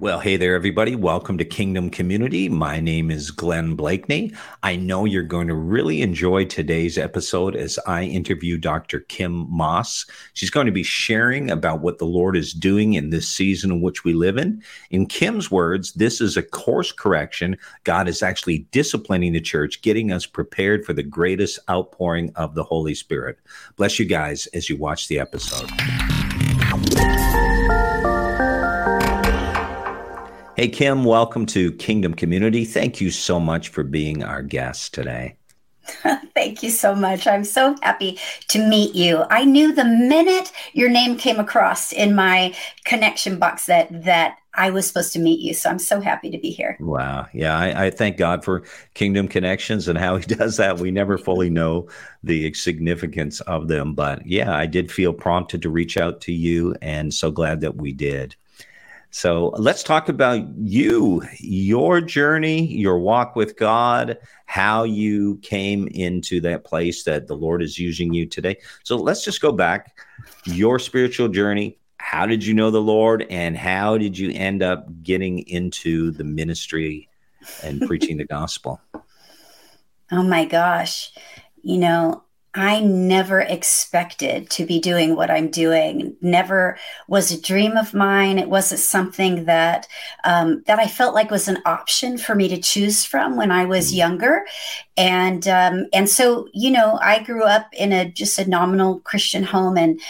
Well, hey there, everybody. Welcome to Kingdom Community. My name is Glenn Bleakney. I know you're going to really enjoy today's episode as I interview Dr. Kim Maas. She's going to be sharing about what the Lord is doing in this season in which we live in. In Kim's words, this is a course correction. God is actually disciplining the church, getting us prepared for the greatest outpouring of the Holy Spirit. Bless you guys as you watch the episode. Hey, Kim, welcome to Kingdom Community. Thank you so much for being our guest today. Thank you so much. I'm so happy to meet you. I knew the minute your name came across in my connection box that that I was supposed to meet you. So I'm so happy to be here. Wow. Yeah, I, I thank God for Kingdom Connections and how He does that. We never fully know the significance of them, but yeah, I did feel prompted to reach out to you, and so glad that we did. So let's talk about you, your journey, your walk with God, how you came into that place that the Lord is using you today. So let's just go back your spiritual journey. How did you know the Lord and how did you end up getting into the ministry and preaching the gospel? Oh my gosh. You know, I never expected to be doing what I'm doing. Never was a dream of mine. It wasn't something that um, that I felt like was an option for me to choose from when I was mm. younger, and um, and so you know I grew up in a just a nominal Christian home and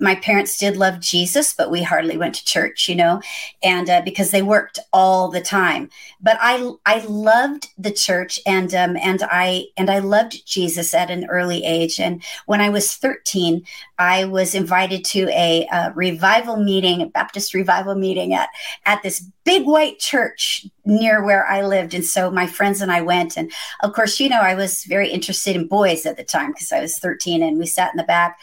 my parents did love Jesus, but we hardly went to church, you know, and uh, because they worked all the time. But I I loved the church, and um, and I and I loved Jesus at an early age. And when I was thirteen, I was invited to a, a revival meeting, a Baptist revival meeting at at this big white church near where I lived. And so my friends and I went. And of course, you know, I was very interested in boys at the time because I was 13 and we sat in the back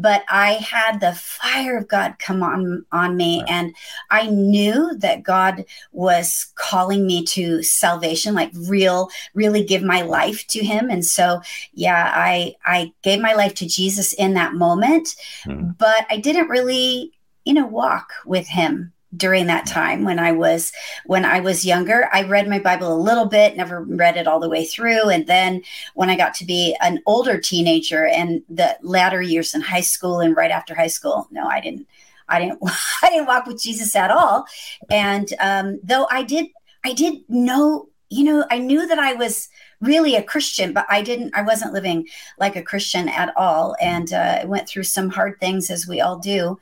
but I had the fire of God come on on me and I knew that God was calling me to salvation like real really give my life to him. And so yeah I I gave my life to Jesus in that moment hmm. but I didn't really you know walk with him during that time when I was when I was younger. I read my Bible a little bit, never read it all the way through. And then when I got to be an older teenager and the latter years in high school and right after high school, no, I didn't. I didn't. I didn't walk with Jesus at all. And um, though I did, I did know. You know, I knew that I was really a Christian, but I didn't. I wasn't living like a Christian at all, and uh, I went through some hard things as we all do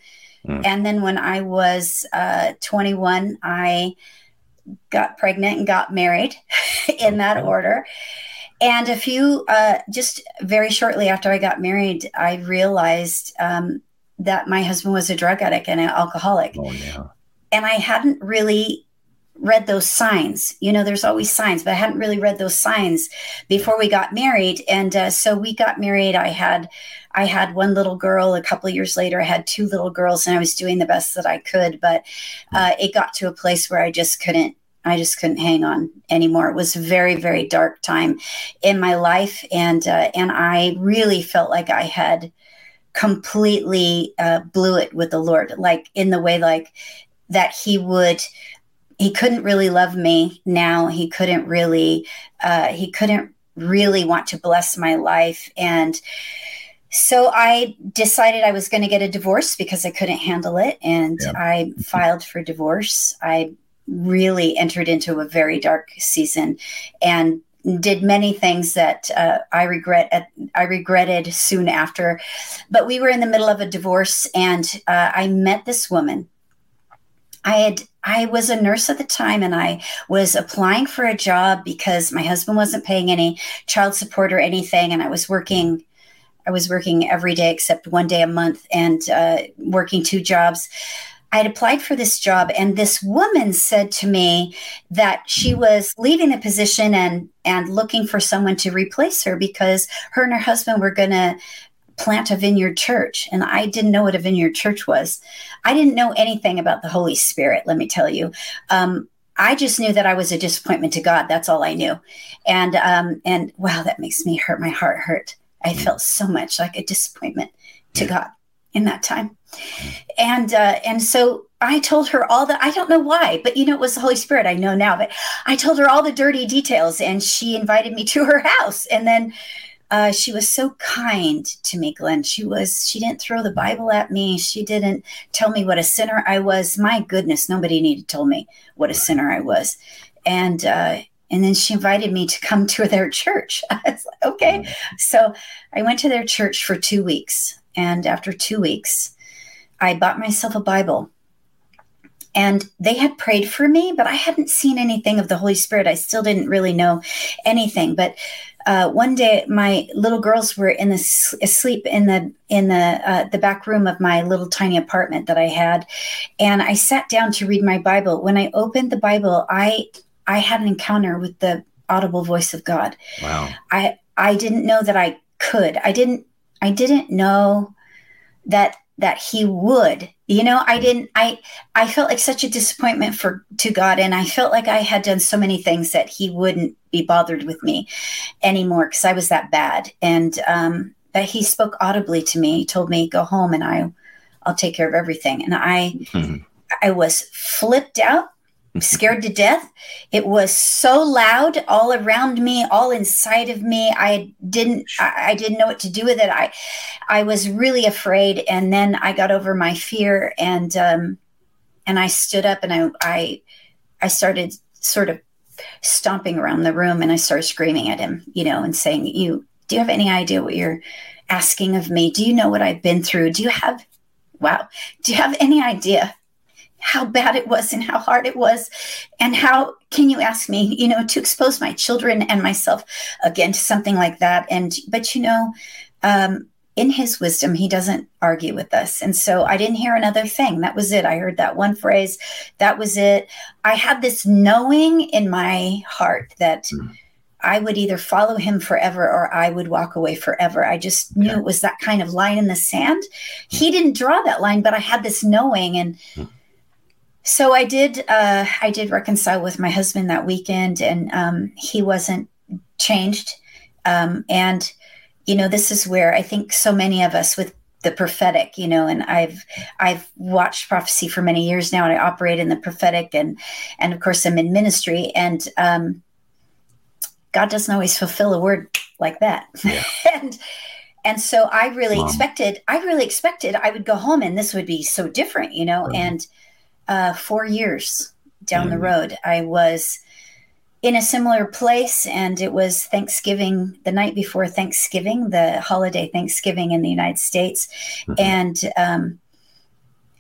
Mm. And then when I was uh, 21, I got pregnant and got married in that order. And a few, uh, just very shortly after I got married, I realized um, that my husband was a drug addict and an alcoholic. Oh, yeah. And I hadn't really read those signs. You know, there's always signs, but I hadn't really read those signs before we got married. And uh, so we got married. I had I had one little girl. A couple years later, I had two little girls, and I was doing the best that I could. But uh, it got to a place where I just couldn't. I just couldn't hang on anymore. It was a very, very dark time in my life, and uh, and I really felt like I had completely uh, blew it with the Lord, like in the way like that He would he couldn't really love me now he couldn't really uh, he couldn't really want to bless my life and so i decided i was going to get a divorce because i couldn't handle it and yeah. i filed for divorce i really entered into a very dark season and did many things that uh, I regret. Uh, I regretted soon after, but we were in the middle of a divorce, and uh, I met this woman. I had I was a nurse at the time and I was applying for a job because my husband wasn't paying any child support or anything. And I was working, I was working every day except one day a month and uh, working two jobs. I'd applied for this job, and this woman said to me that she was leaving the position and and looking for someone to replace her because her and her husband were going to plant a vineyard church. And I didn't know what a vineyard church was. I didn't know anything about the Holy Spirit. Let me tell you. Um, I just knew that I was a disappointment to God. That's all I knew. And um, and wow, that makes me hurt. My heart hurt. I felt so much like a disappointment to. God in that time. And uh, and so I told her all the I don't know why, but you know it was the Holy Spirit. I know now, but I told her all the dirty details, and she invited me to her house. And then uh, she was so kind to me, Glenn. She was she didn't throw the Bible at me. She didn't tell me what a sinner I was. My goodness, nobody needed to tell me what a sinner I was. And uh, and then she invited me to come to their church. I was like, okay. Mm-hmm. So I went to their church for two weeks. And after two weeks, I bought myself a Bible. And they had prayed for me, but I hadn't seen anything of the Holy Spirit. I still didn't really know anything. But uh, one day, my little girls were in the asleep in the in the uh, the back room of my little tiny apartment that I had, and I sat down to read my Bible. When I opened the Bible, I I had an encounter with the audible voice of God. Wow. I I didn't know that I could. I didn't I didn't know that that he would. You know, I didn't I I felt like such a disappointment for to God and I felt like I had done so many things that he wouldn't be bothered with me anymore cuz I was that bad. And um that he spoke audibly to me. He told me go home and I I'll take care of everything. And I mm-hmm. I was flipped out scared to death. It was so loud all around me, all inside of me. I didn't I, I, didn't know what to do with it. I I was really afraid and then I got over my fear and um and I stood up and I I I started sort of stomping around the room and I started screaming at him, you know, and saying, "You do you have any idea what you're asking of me? Do you know what I've been through? Do you have wow, do you have any idea how bad it was and how hard it was. And how can you ask me you know to expose my children and myself again to something like that? And but you know um, in his wisdom he doesn't argue with us. And so i didn't hear another thing. That was it. I heard that one phrase. That was it. I had this knowing in my heart that mm. I would either follow him forever or I would walk away forever. I just knew it was that kind of line in the sand. He didn't draw that line, but I had this knowing. And mm so I did. Uh, I did reconcile with my husband that weekend, and um, he wasn't changed. Um, and you know, this is where I think so many of us with the prophetic, you know, and I've I've watched prophecy for many years now, and I operate in the prophetic, and and of course I'm in ministry, and um, God doesn't always fulfill a word like that, yeah. and and so I really Mom. expected I really expected I would go home and this would be so different, you know, and uh, four years down mm. the road. I was in a similar place, and it was Thanksgiving, the night before Thanksgiving, the holiday Thanksgiving in the United States. Mm-hmm. And um,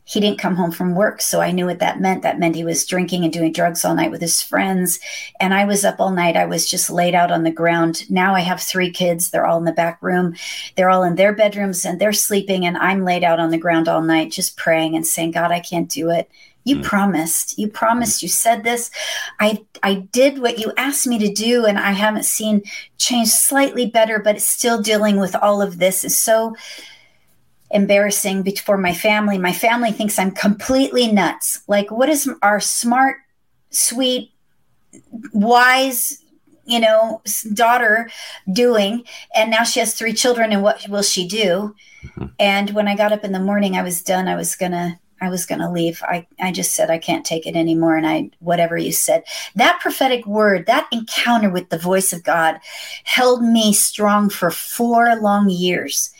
he didn't come home from work. So I knew what that meant. That meant he was drinking and doing drugs all night with his friends. And I was up all night. I was just laid out on the ground. Now I have three kids. They're all in the back room. They're all in their bedrooms and they're sleeping. And I'm laid out on the ground all night, just praying and saying, God, I can't do it. You mm. promised. You promised. You said this. I I did what you asked me to do, and I haven't seen change slightly better, but it's still dealing with all of this. is so embarrassing for my family. My family thinks I'm completely nuts. Like, what is our smart, sweet, wise you know daughter doing and now she has three children and what will she do mm-hmm. and when i got up in the morning i was done i was gonna I was going to leave. I, I just said, I can't take it anymore. And I, whatever you said, that prophetic word, that encounter with the voice of God held me strong for four long years.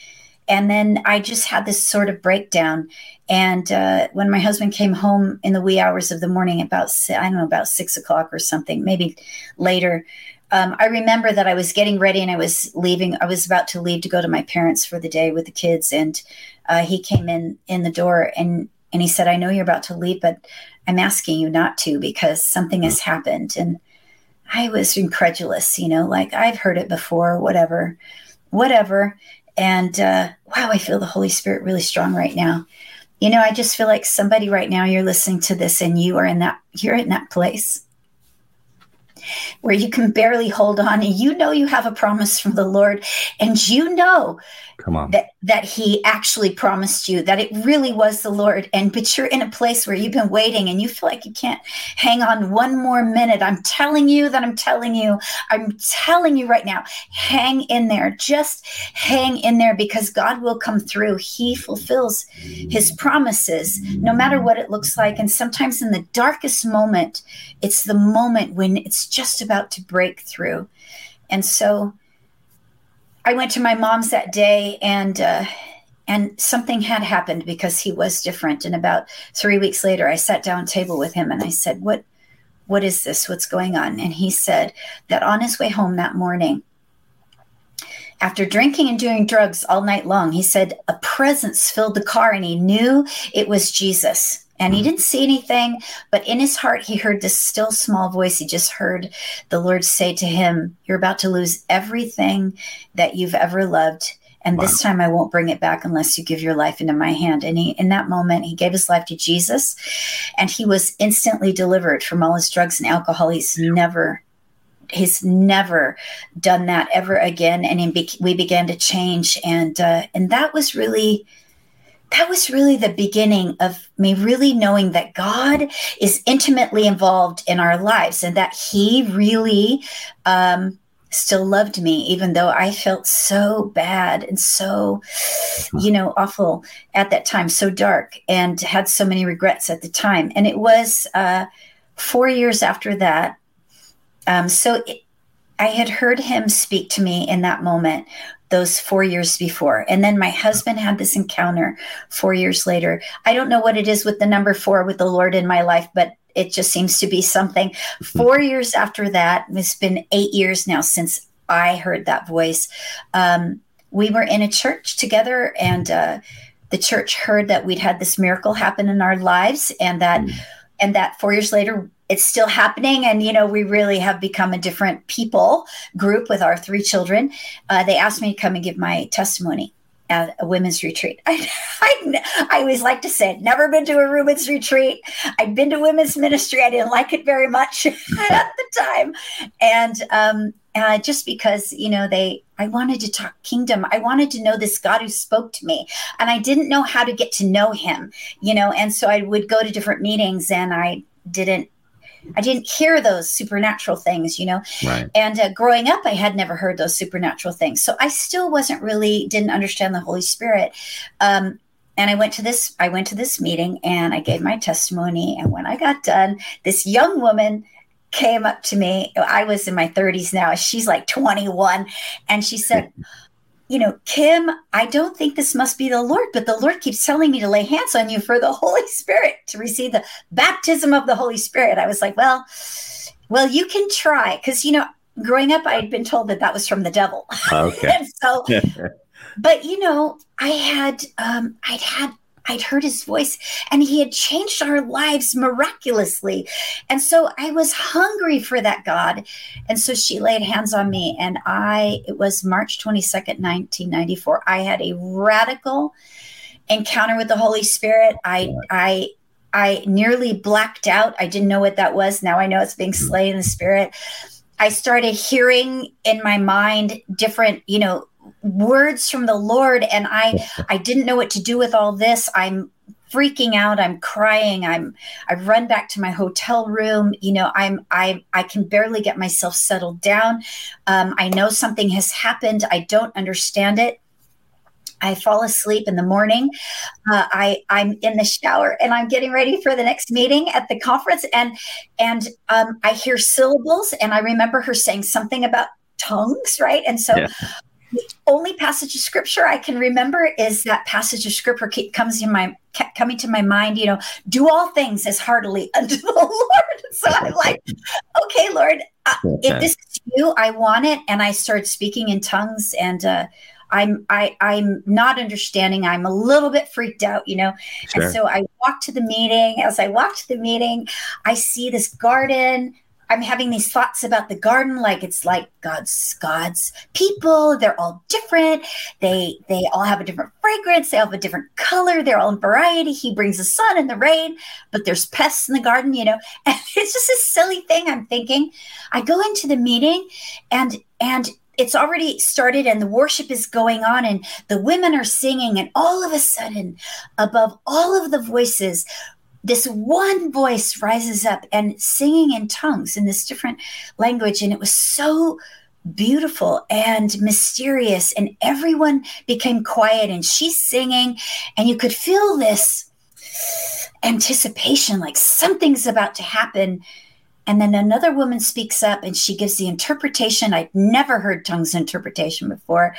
And then I just had this sort of breakdown. And uh, when my husband came home in the wee hours of the morning, about, I don't know, about six o'clock or something, maybe later, um, I remember that I was getting ready and I was leaving. I was about to leave to go to my parents for the day with the kids. And uh, he came in in the door and and he said, I know you're about to leave, but I'm asking you not to because something has hmm. happened. And I was incredulous, you know, like I've heard it before, whatever, whatever. And uh, wow, I feel the Holy Spirit really strong right now. you know, I just feel like somebody right now you're listening to this and you are in that you're in that place where you can barely hold on and you know you have a promise from the Lord and you know Come on. That that he actually promised you, that it really was the Lord. And but you're in a place where you've been waiting and you feel like you can't hang on one more minute. I'm telling you that I'm telling you, I'm telling you right now, hang in there. Just hang in there because God will come through. He fulfills his promises, no matter what it looks like. And sometimes in the darkest moment, it's the moment when it's just about to break through. And so I went to my mom's that day and uh, and something had happened because he was different. And about three weeks later, I sat down table with him and I said, "What what is this? What's going on?" And he said that on his way home that morning, after drinking and doing drugs all night long, he said a presence filled the car and he knew it was Jesus and he didn't see anything, but in his heart, he heard this still small voice. He just heard the Lord say to him, You're about to lose everything that you've ever loved. And wow. this time I won't bring it back unless you give your life into my hand. And he, in that moment, he gave his life to Jesus and he was instantly delivered from all his drugs and alcohol. He's never he's never done that ever again and be- we began to change and uh, and that was really that was really the beginning of me really knowing that God is intimately involved in our lives and that He really um, still loved me, even though I felt so bad and so, you know, awful at that time, so dark, and had so many regrets at the time. And it was uh, four years after that. Um, so it, I had heard him speak to me in that moment those four years before. And then my husband had this encounter four years later. I don't know what it is with the number four with the Lord in my life, but it just seems to be something. Four years after that, it's been eight years now since I heard that voice. Um, we were in a church together, and uh, the church heard that we'd had this miracle happen in our lives, and that. Mm. And that four years later, it's still happening. And you know we really have become a different people group with our three children. Uh, they asked me to come and give my testimony at a women's retreat. I, I, I always like to say never been to a women's retreat. I'd been to women's ministry. I didn't like it very much at the time. And um, uh, just because you know they i wanted to talk kingdom. I wanted to know this god who spoke to me. And i didn't know how to get to know him you know. And so i would go to different meetings and i didn't I didn't hear those supernatural things, you know. Right. And uh, growing up, I had never heard those supernatural things, so I still wasn't really didn't understand the Holy Spirit. Um, and I went to this I went to this meeting and I gave my testimony. And when I got done, this young woman came up to me. I was in my 30s now. She's like 21, and she said you know, Kim, I don't think this must be the Lord, but the Lord keeps telling me to lay hands on you for the Holy Spirit to receive the baptism of the Holy Spirit. I was like, well, well, you can try because you know, growing up, I had been told that that was from the devil. Okay. so, but you know, I had, um, I'd had I'd heard his voice and he had changed our lives miraculously. And so I was hungry for that God. And so she laid hands on me and I, it was March 22nd, 1994. I had a radical encounter with the Holy Spirit. I, I, I nearly blacked out. I didn't know what that was. Now I know it's being hmm. slain in the spirit. I started hearing in my mind different, you know, words from the Lord and I I didn't know what to do with all this. I'm freaking out. I'm crying. I'm i run back to my hotel room. You know i'm i i can barely get myself settled down. Um, i know something has happened. I don't understand it. I fall asleep in the morning. Uh, I I'm in the shower and I'm getting ready for the next meeting at the conference, and and um, I hear syllables, and I remember her saying something about tongues, right? And so yeah the only passage of scripture I can remember is that passage of scripture keep, comes in my coming to my mind. You know, do all things as heartily unto the Lord. So I'm like, okay, Lord, uh, if this is you, I want it. And I start speaking in tongues, and uh, I'm I I'm not understanding. I'm a little bit freaked out, you know. Sure. And so I walk to the meeting. As I walk to the meeting, I see this garden I'm having these thoughts about the garden, like it's like God's God's people. They're all different. They they all have a different fragrance. They all have a different color. They're all in variety. He brings the sun and the rain, but there's pests in the garden, you know. And it's just a silly thing. I'm thinking. I go into the meeting, and and it's already started and the worship is going on and the women are singing and all of a sudden above all of the voices this one voice rises up and singing in tongues in this different language and it was so beautiful and mysterious and everyone became quiet and she's singing and you could feel this anticipation like something's about to happen. And then another woman speaks up and she gives the interpretation. I'd never heard tongues interpretation before.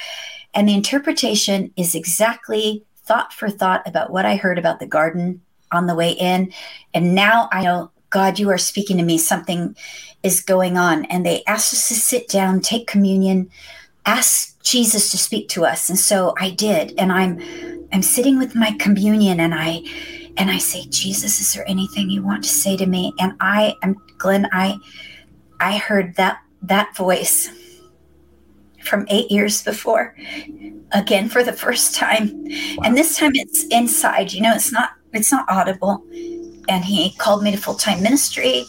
And the interpretation is exactly thought for thought about what i heard about the garden on the way in. And now I know, God, you are speaking to me. Something is going on. And they asked us to sit down, take communion, ask Jesus to speak to us. And so I did. And I'm I'm sitting with my communion and I and I say, Jesus, is there anything you want to say to me? And I am Glenn, I I heard that that voice from eight years before again for the first time. Wow. And this time it's inside, you know, it's not it's not audible. And he called me to full time ministry,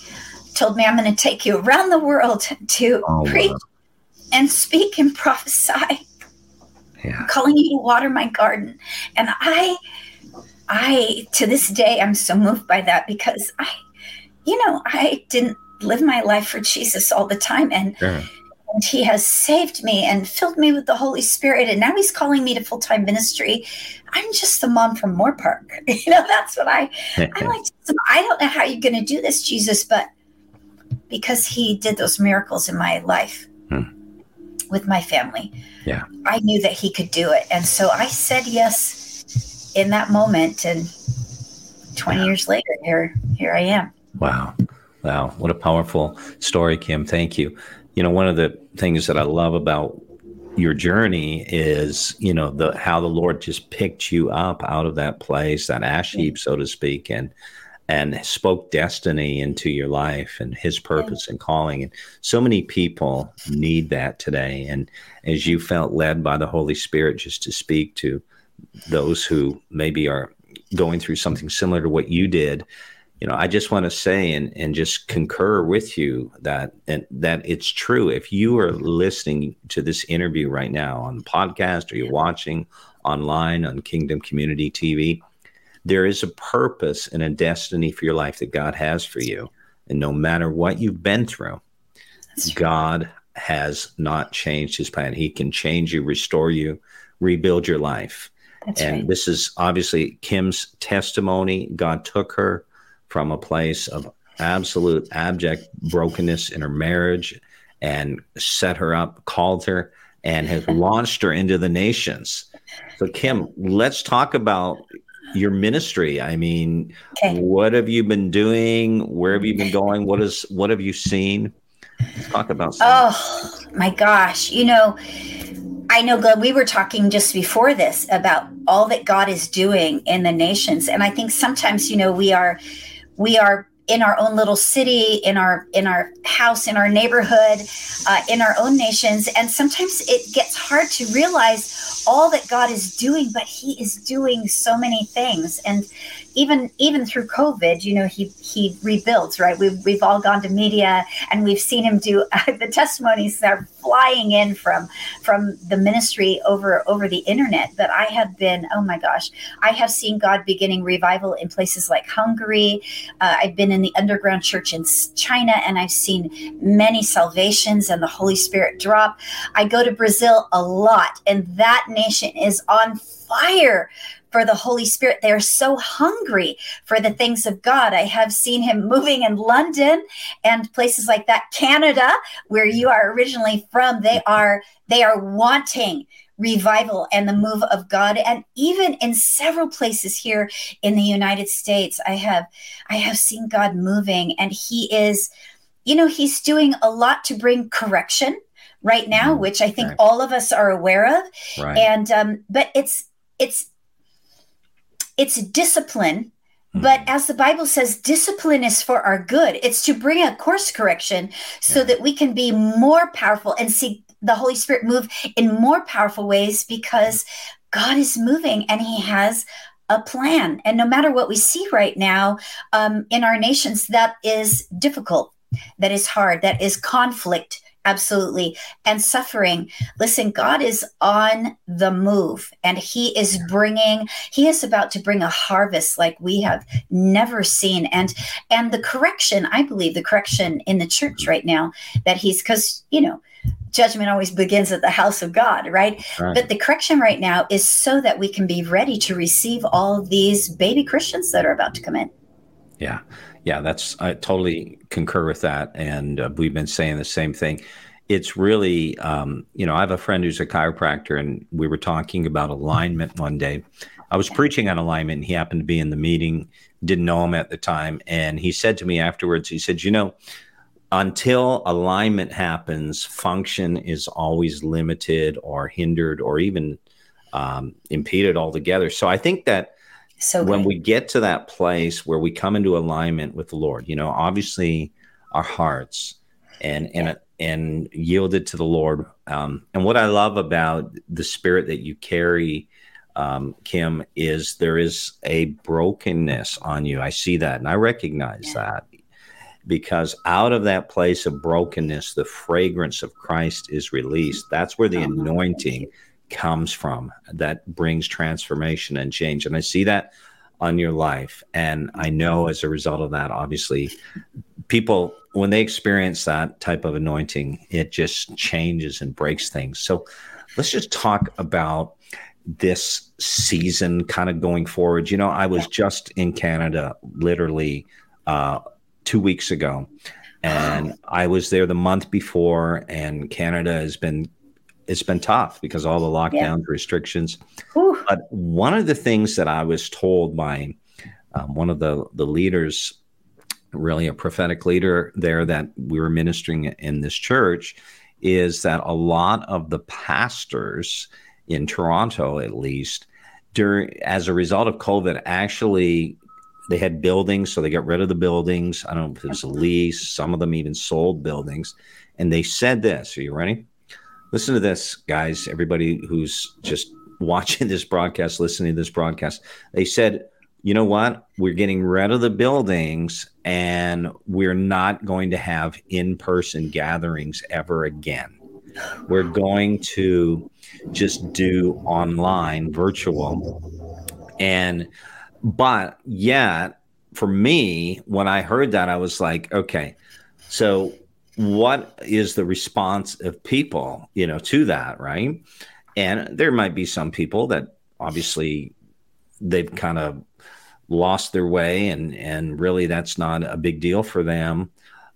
told me I'm going to take you around the world to oh, preach wow. and speak and prophesy. Yeah. calling you to water my garden. And I, I, to this day, I'm so moved by that because I, you know, I didn't live my life for Jesus all the time. And, sure and he has saved me and filled me with the Holy Spirit. And now he's calling me to full time ministry. I'm just the mom from Moorpark. You know, that's what I, I like. To, I don't know how you're going to do this, Jesus, but because he did those miracles in my life hmm. with my family, yeah, I knew that he could do it. And so I said yes in that moment. And 20 yeah. years later, here, here I am. Wow. Wow. What a powerful story, Kim. Thank you you know, one of the things that I love about your journey is, you know, the how the Lord just picked you up out of that place, that ash heap, so to speak, and and spoke destiny into your life and his purpose and calling. And so many people need that today. And as you felt led by the Holy Spirit just to speak to those who maybe are going through something similar to what you did, you know, I just want to say and, and just concur with you that and that it's true. If you are listening to this interview right now on the podcast or you're watching online on Kingdom Community TV, there is a purpose and a destiny for your life that God has for you. And no matter what you've been through, God has not changed his plan. He can change you, restore you, rebuild your life. That's and right. this is obviously Kim's testimony. God took her from a place of absolute abject brokenness in her marriage and set her up, called her, and has launched her into the nations. So, Kim, let's talk about your ministry. I mean, okay. what have you been doing? Where have you been going? What is what have you seen? Let's talk about. Oh my gosh! You know, I know, Glenn. We were talking just before this about all that God is doing in the nations, and I think sometimes, you know, we are we are in our own little city in our in our house in our neighborhood uh, in our own nations. And sometimes it gets hard to realize all that god is doing but he is doing so many things and even even through COVID, you know, he he rebuilds, right? We've we've all gone to media and we've seen him do the testimonies that are flying in from from the ministry over over the internet. But I have been, oh my gosh, I have seen God beginning revival in places like Hungary. Uh, I've been in the underground church in China, and I've seen many salvations and the Holy Spirit drop. I go to Brazil a lot, and that nation is on fire for the Holy Spirit. They are so hungry for the things of God. I have seen him moving in London and places like that, Canada, where you are originally from. They are they are wanting revival and the move of God and even in several places here in the United States I have I have seen God moving and he is you know he's doing a lot to bring correction right now mm-hmm. which I think right. all of us are aware of right. and um but it's it's it's discipline But as the Bible says, discipline is for our good. It's to bring a course correction so yeah. that we can be more powerful and see the Holy Spirit move in more powerful ways because God is moving and He has a plan. And no matter what we see right now um, in our nations, that is difficult, that is hard, that is conflict absolutely. And suffering. Listen god is on the move and he is bringing he is about to bring a harvest like we have never seen. And and the correction i believe the correction in the church right now that he's because you know judgment always begins at the house of god right? right. But the correction right now is so that we can be ready to receive all these baby christians that are about to come in. Yeah yeah, that's I totally concur with that, and uh, we've been saying the same thing. It's really, um, you know, I have a friend who's a chiropractor, and we were talking about alignment one day. I was preaching on alignment, and he happened to be in the meeting. Didn't know him at the time, and he said to me afterwards, he said, "You know." Until alignment happens, function is always limited or hindered or even um, impeded altogether. So I think that so when we get to that place where we come into alignment with the Lord, you know, obviously our hearts and and yeah. and yielded to the Lord. Um, and what I love about the spirit that you carry, um, Kim, is there is a brokenness on you. I see that and I recognize yeah. that because out of that place of brokenness, the fragrance of Christ is released. That's where the uh-huh. anointing comes from that brings transformation and change. And I see that on your life. And I know as a result of that, obviously, people, when they experience that type of anointing, it just changes and breaks things. So let's just talk about this season kind of going forward. You know, I was just in Canada literally uh, two weeks ago. And I was there the month before, and Canada has been it's been tough because all the lockdowns, yeah. restrictions. But one of the things that I was told by um, one of the the leaders, really a prophetic leader there that we were ministering in this church, is that a lot of the pastors in Toronto, at least, during as a result of COVID, actually they had buildings, so they got rid of the buildings. I don't know if it was a lease. Some of them even sold buildings, and they said this. Are you ready? Listen to this, guys. Everybody who's just watching this broadcast, listening to this broadcast, they said, you know what? We're getting rid of the buildings and we're not going to have in person gatherings ever again. We're going to just do online, virtual. And, but yet, for me, when I heard that, I was like, okay, so what is the response of people, you know, to that, right? And there might be some people that obviously they've kind of lost their way and and really that's not a big deal for them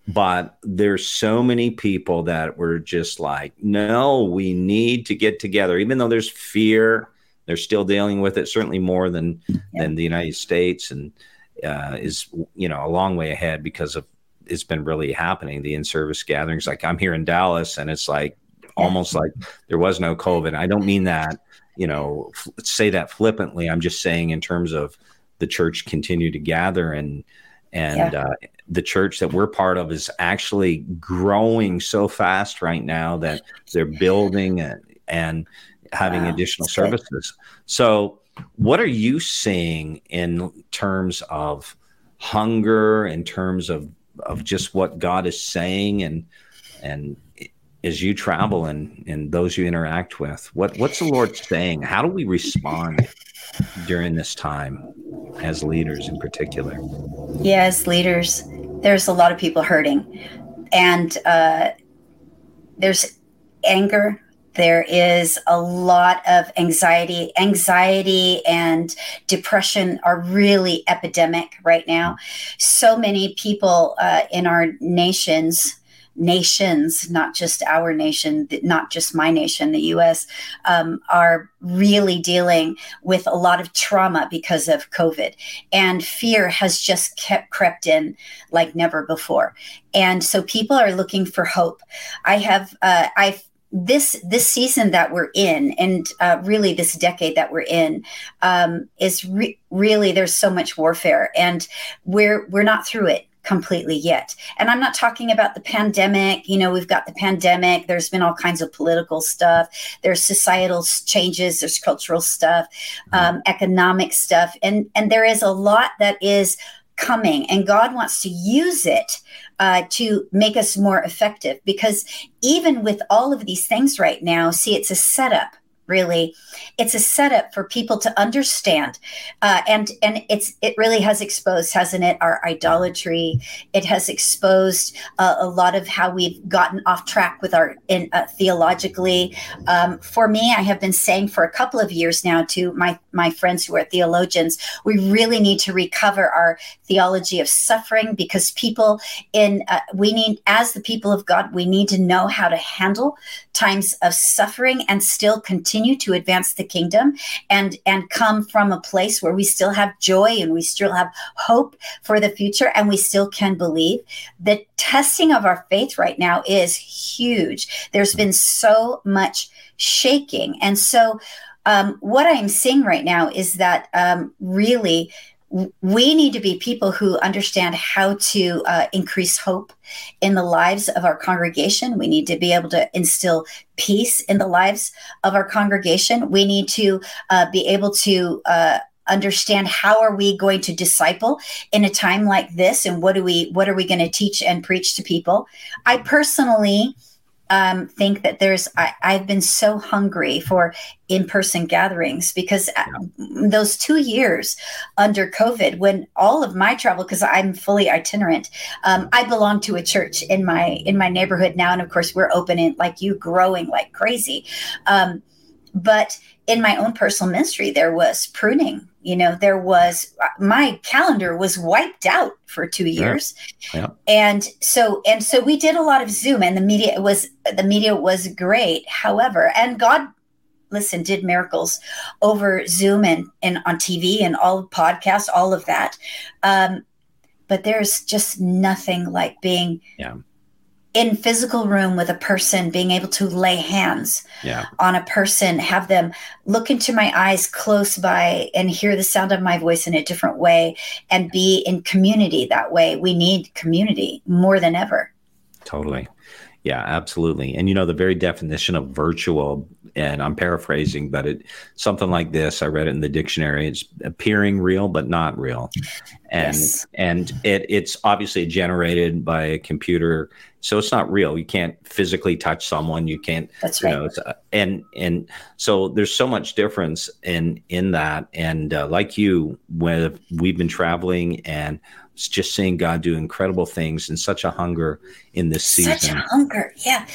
but there's so many people that were just like no we need to get together even though there's fear they're still dealing with it certainly more than yeah. than the united states and uh, is you know a long way ahead because of it's been really happening. The in service gatherings, like I'm here in Dallas, and it's like almost like there was no COVID. I don't mean that, you know, f- say that flippantly. I'm just saying in terms of the church continue to gather and and yeah. uh, the church that we're part of is actually growing so fast right now that they're building and, and having wow. additional That's services. Good. So, what are you seeing in terms of hunger, in terms of of just what God is saying and and as you travel and and those you interact with what what's the lord saying? How do we respond during this time as leaders in particular? Yeah as leaders there's a lot of people hurting. And uh, there's anger there is a lot of anxiety. Anxiety and depression are really epidemic right now. So many people uh, in our nations nations not just our nation not just my nation the us um, are really dealing with a lot of trauma because of covid. And fear has just kept crept in like never before. And so people are looking for hope. I have uh, i've this this season that we're in, and uh, really this decade that we're in, um, is re- really there's so much warfare, and we're we're not through it completely yet. And I'm not talking about the pandemic. You know, we've got the pandemic. There's been all kinds of political stuff. There's societal changes. There's cultural stuff, mm-hmm. um, economic stuff, and and there is a lot that is coming, and God wants to use it uh, to make us more effective. Because even with all of these things right now, see, it's a setup really it's a setup for people to understand uh, and and it's it really has exposed hasn't it our idolatry it has exposed uh, a lot of how we've gotten off track with our in uh, theologically um, for me i have been saying for a couple of years now to my my friends who are theologians we really need to recover our theology of suffering because people in uh, we need as the people of god we need to know how to handle times of suffering and still continue to advance the kingdom and and come from a place where we still have joy and we still have hope for the future and we still can believe. The testing of our faith right now is huge. There's been so much shaking. And so um, what i'm seeing right now is that um, really we need to be people who understand how to uh, increase hope in the lives of our congregation. We need to be able to instill peace in the lives of our congregation. We need to uh, be able to uh, understand how are we going to disciple in a time like this, and what do we what are we going to teach and preach to people. I personally um, think that there's I, have been so hungry for in-person gatherings because uh, yeah. those two years under covid when all of my travel because i'm fully itinerant um, i belong to a church in my in my neighborhood now and of course we're open and like you growing like crazy um, but in my own personal ministry there was pruning you know there was my calendar was wiped out for two years yeah. Yeah. and so and so we did a lot of zoom and the media was the media was great however and god listen did miracles over zoom and and on tv and all podcasts all of that um but there's just nothing like being yeah in physical room with a person being able to lay hands yeah. on a person have them look into my eyes close by and hear the sound of my voice in a different way and be in community that way. We need community more than ever. Totally yeah absolutely and you know the very definition of virtual and I'm paraphrasing, but it something like this. I read it in the dictionary. It's appearing real but not real, and yes. and it it's obviously generated by a computer, so it's not real. You can't physically touch someone. You can't. That's right. You know, and and so there's so much difference in in that. And uh, like you, when we've been traveling and just seeing God do incredible things and such a hunger in this season. Such a hunger, yeah,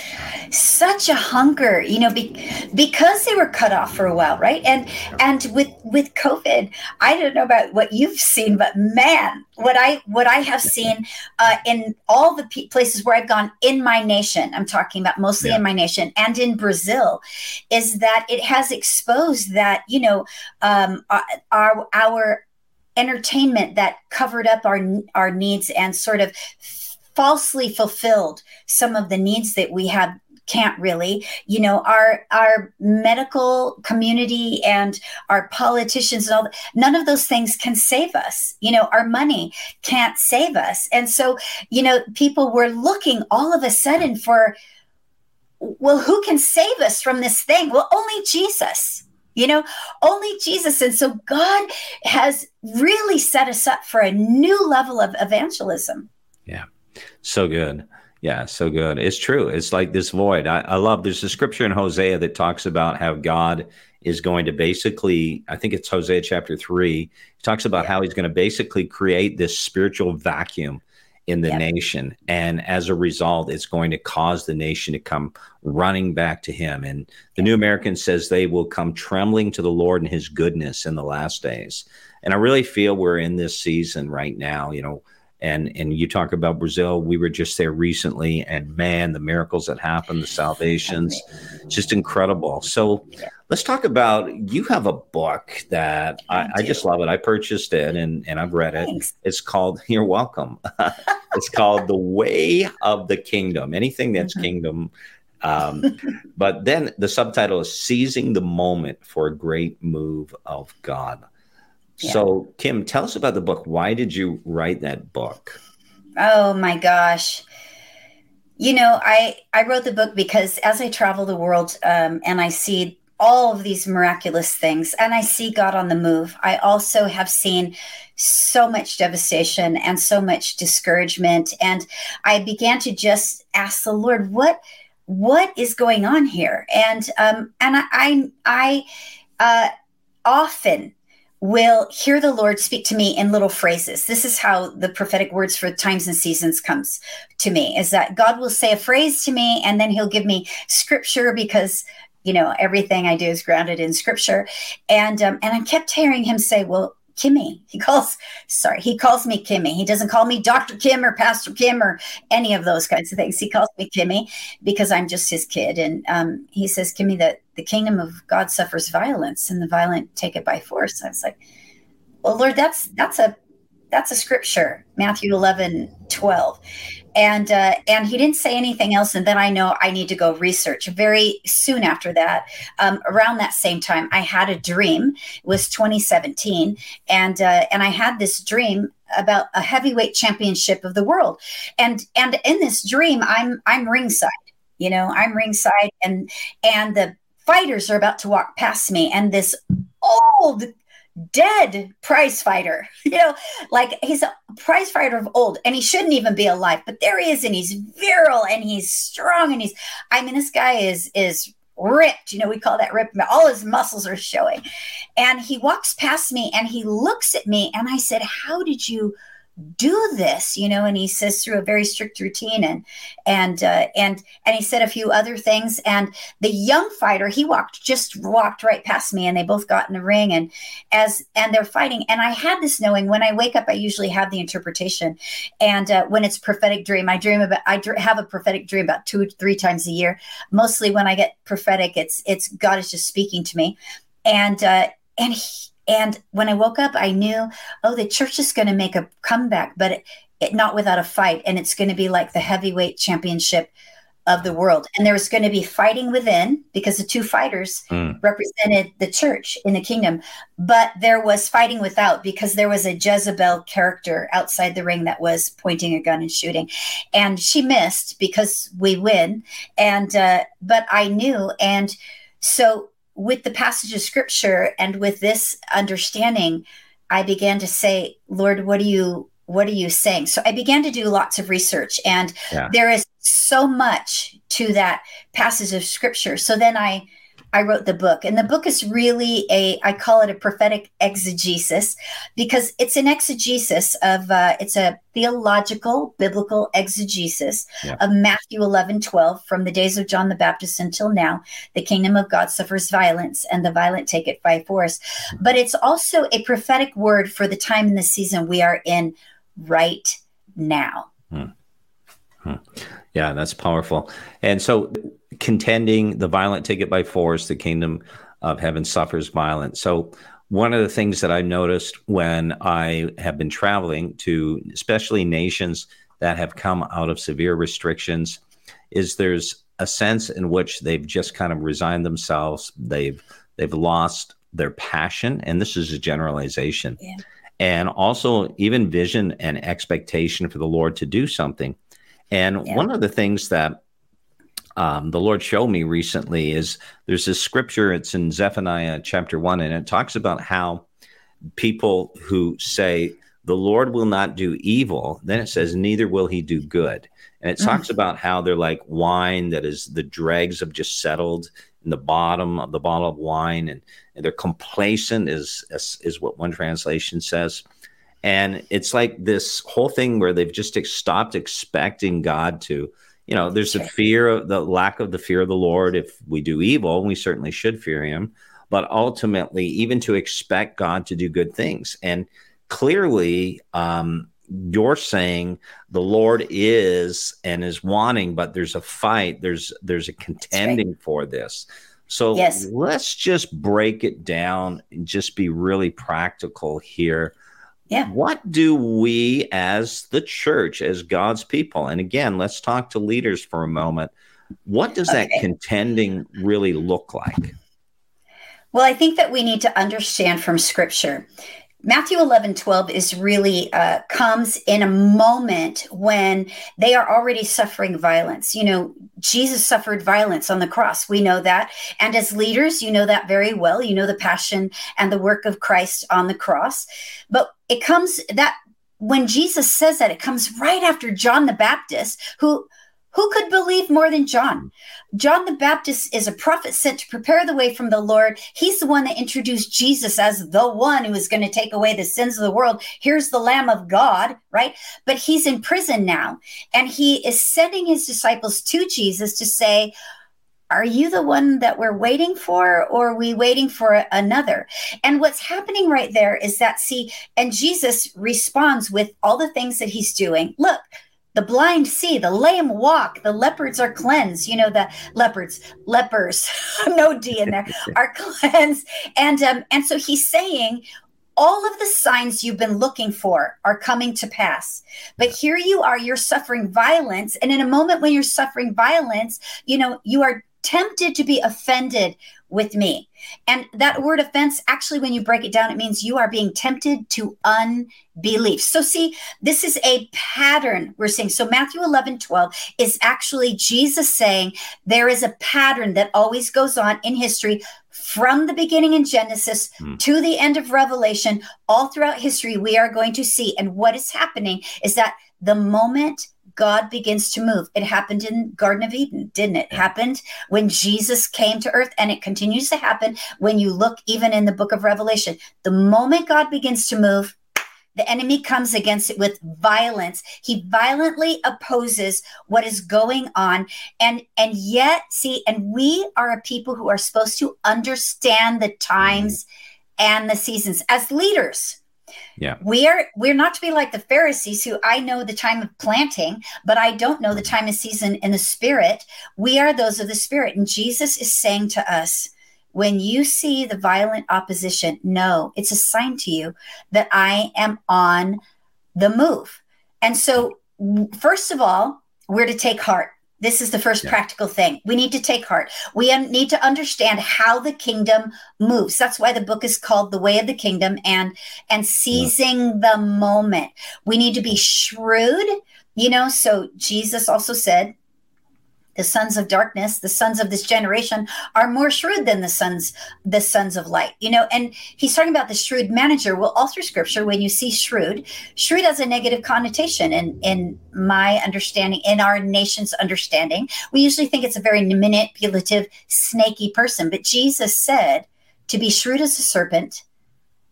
such a hunger. You know, be, because they were cut off for a while, right? And and with with COVID, I don't know about what you've seen, but man, what I what I have seen uh, in all the p- places where I've gone in my nation, I'm talking about mostly yeah. in my nation and in Brazil, is that it has exposed that you know um, uh, our our entertainment that covered up our our needs and sort of falsely fulfilled some of the needs that we have can't really. You know our our medical community and our politicians and all none of those things can save us. You know our money can't save us. And so you know people were looking all of a sudden for well who can save us from this thing? Well only jesus you know, only Jesus. And so God has really set us up for a new level of evangelism. Yeah. So good. Yeah, so good. It's true. It's like this void. I, I love there's a scripture in Hosea that talks about how God is going to basically, I think it's Hosea chapter three, he talks about how he's going to basically create this spiritual vacuum in the yep. nation. And as a result, it's going to cause the nation to come running back to him. And the New American says they will come trembling to the Lord and his goodness in the last days. And I really feel we're in this season right now, you know. And and you talk about Brazil, we were just there recently, and man, the miracles that happened, the salvations, just incredible. So Let's talk about you have a book that I, I, just love it. I purchased it and, and I've read it. Thanks. It's called You're Welcome. it's called The Way of the Kingdom. Anything that's mm-hmm. kingdom Um, but then the subtitle is Seizing the Moment for a Great Move of God. Yeah. So, Kim, tell us about the book. Why did you write that book? Oh my gosh. You know, I I wrote the book because as I travel the world um, and I see all of these miraculous things and I see God on the move, I also have seen so much devastation and so much discouragement, and I began to just ask the Lord, what what is going on here? And um, and I I, I uh, often will hear the Lord speak to me in little phrases. This is how the prophetic words for times and seasons comes to me is that God will say a phrase to me and then he'll give me scripture because you know everything I do is grounded in scripture and um, and I kept hearing him say, "Well, Kimmy. He calls, sorry, he calls me Kimmy. He doesn't call me Dr. Kim or Pastor Kim or any of those kinds of things. He calls me Kimmy because I'm just his kid. And um, he says, Kimmy, that the kingdom of God suffers violence and the violent take it by force. I was like, well, Lord, that's, that's a, that's a scripture, Matthew 11, 12 and uh, and he didn't say anything else. And then i know i need to go research. Very soon after that um, around that same time i had a dream. It was 2017 and uh, and i had this dream about a heavyweight championship of the world. And and in this dream i'm i'm ringside you know i'm ringside and and the fighters are about to walk past me. And this old dead prize fighter. You know, like he's a prize fighter of old and he shouldn't even be alive, but there he is and he's virile and he's strong and he's I mean this guy is is ripped. You know, we call that ripped. All his muscles are showing. And he walks past me and he looks at me and I said, "How did you do this you know and he says through a very strict routine and and uh, and and he said a few other things. And the young fighter he walked just walked right past me and they both got in the ring and as and they're fighting. And i had this knowing when i wake up i usually have the interpretation. And uh, when it's prophetic dream i dream about i dr- have a prophetic dream about two three times a year. Mostly when i get prophetic it's it's god is just speaking to me. And uh and he, and when I woke up, I knew, oh, the church is going to make a comeback, but it, it, not without a fight. And it's going to be like the heavyweight championship of the world. And there was going to be fighting within because the two fighters mm. represented the church in the kingdom. But there was fighting without because there was a Jezebel character outside the ring that was pointing a gun and shooting. And she missed because we win. And, uh, but I knew. And so with the passage of scripture and with this understanding, I began to say, Lord, what are you what are you saying? So I began to do lots of research and yeah. there is so much to that passage of scripture. So then I I wrote the book. And the book is really a, I call it a prophetic exegesis because it's an exegesis of, uh, it's a theological, biblical exegesis yeah. of Matthew 11, 12, from the days of John the Baptist until now. The kingdom of God suffers violence and the violent take it by force. Mm-hmm. But it's also a prophetic word for the time and the season we are in right now. Hmm. Hmm. Yeah, that's powerful. And so contending the violent take it by force, the kingdom of heaven suffers violence. So one of the things that I've noticed when I have been traveling to especially nations that have come out of severe restrictions is there's a sense in which they've just kind of resigned themselves. They've they've lost their passion, and this is a generalization. Yeah. And also even vision and expectation for the Lord to do something. And yeah. one of the things that um, the Lord showed me recently is there's this scripture, it's in Zephaniah chapter one, and it talks about how people who say, the Lord will not do evil, then it says, neither will he do good. And it mm. talks about how they're like wine that is the dregs have just settled in the bottom of the bottle of wine, and, and they're complacent, is, is, is what one translation says. And it's like this whole thing where they've just stopped expecting God to, you know, there's a fear of the lack of the fear of the Lord. If we do evil, we certainly should fear him. But ultimately, even to expect God to do good things. And clearly, um, you're saying the Lord is and is wanting, but there's a fight, there's there's a contending right. for this. So yes. let's just break it down and just be really practical here. Yeah. What do we as the church, as God's people, and again, let's talk to leaders for a moment. What does okay. that contending really look like? Well, I think that we need to understand from scripture Matthew 11, 12 is really uh, comes in a moment when they are already suffering violence. You know, Jesus suffered violence on the cross. We know that. And as leaders, you know that very well. You know the passion and the work of Christ on the cross. But it comes that when Jesus says that, it comes right after John the Baptist, who who could believe more than John? John the Baptist is a prophet sent to prepare the way from the Lord. He's the one that introduced Jesus as the one who is going to take away the sins of the world. Here's the Lamb of God, right? But he's in prison now. And he is sending his disciples to Jesus to say, are you the one that we're waiting for or are we waiting for another and what's happening right there is that see and jesus responds with all the things that he's doing look the blind see, the lame walk, the leopards are cleansed. You know, the leopards, lepers, no D in there, are cleansed. And um, and so he's saying all of the signs you've been looking for are coming to pass. But here you are, you're suffering violence. And in a moment when you're suffering violence, you know, you are tempted to be offended with me. And that word offense, actually, when you break it down, it means you are being tempted to unbelief. So, see, this is a pattern we're seeing. So, Matthew 11, 12 is actually Jesus saying there is a pattern that always goes on in history from the beginning in Genesis mm. to the end of Revelation, all throughout history, we are going to see. And what is happening is that the moment God begins to move. It happened in Garden of Eden, didn't it? it? Happened when Jesus came to earth and it continues to happen when you look even in the book of Revelation. The moment God begins to move, the enemy comes against it with violence. He violently opposes what is going on and and yet see and we are a people who are supposed to understand the mm-hmm. times and the seasons as leaders yeah. We are we're not to be like the Pharisees who I know the time of planting, but I don't know the mm-hmm. time of season in the spirit. We are those of the spirit. And Jesus is saying to us, when you see the violent opposition, no, it's a sign to you that I am on the move. And so, first of all, we're to take heart. This is the first yeah. practical thing. We need to take heart. We need to understand how the kingdom moves. That's why the book is called The Way of the Kingdom and and seizing yeah. the moment. We need to be shrewd, you know, so Jesus also said the sons of darkness the sons of this generation are more shrewd than the sons the sons of light you know and he's talking about the shrewd manager. Well all through scripture when you see shrewd shrewd has a negative connotation. In in my understanding in our nation's understanding we usually think it's a very manipulative snaky person. But jesus said to be shrewd as a serpent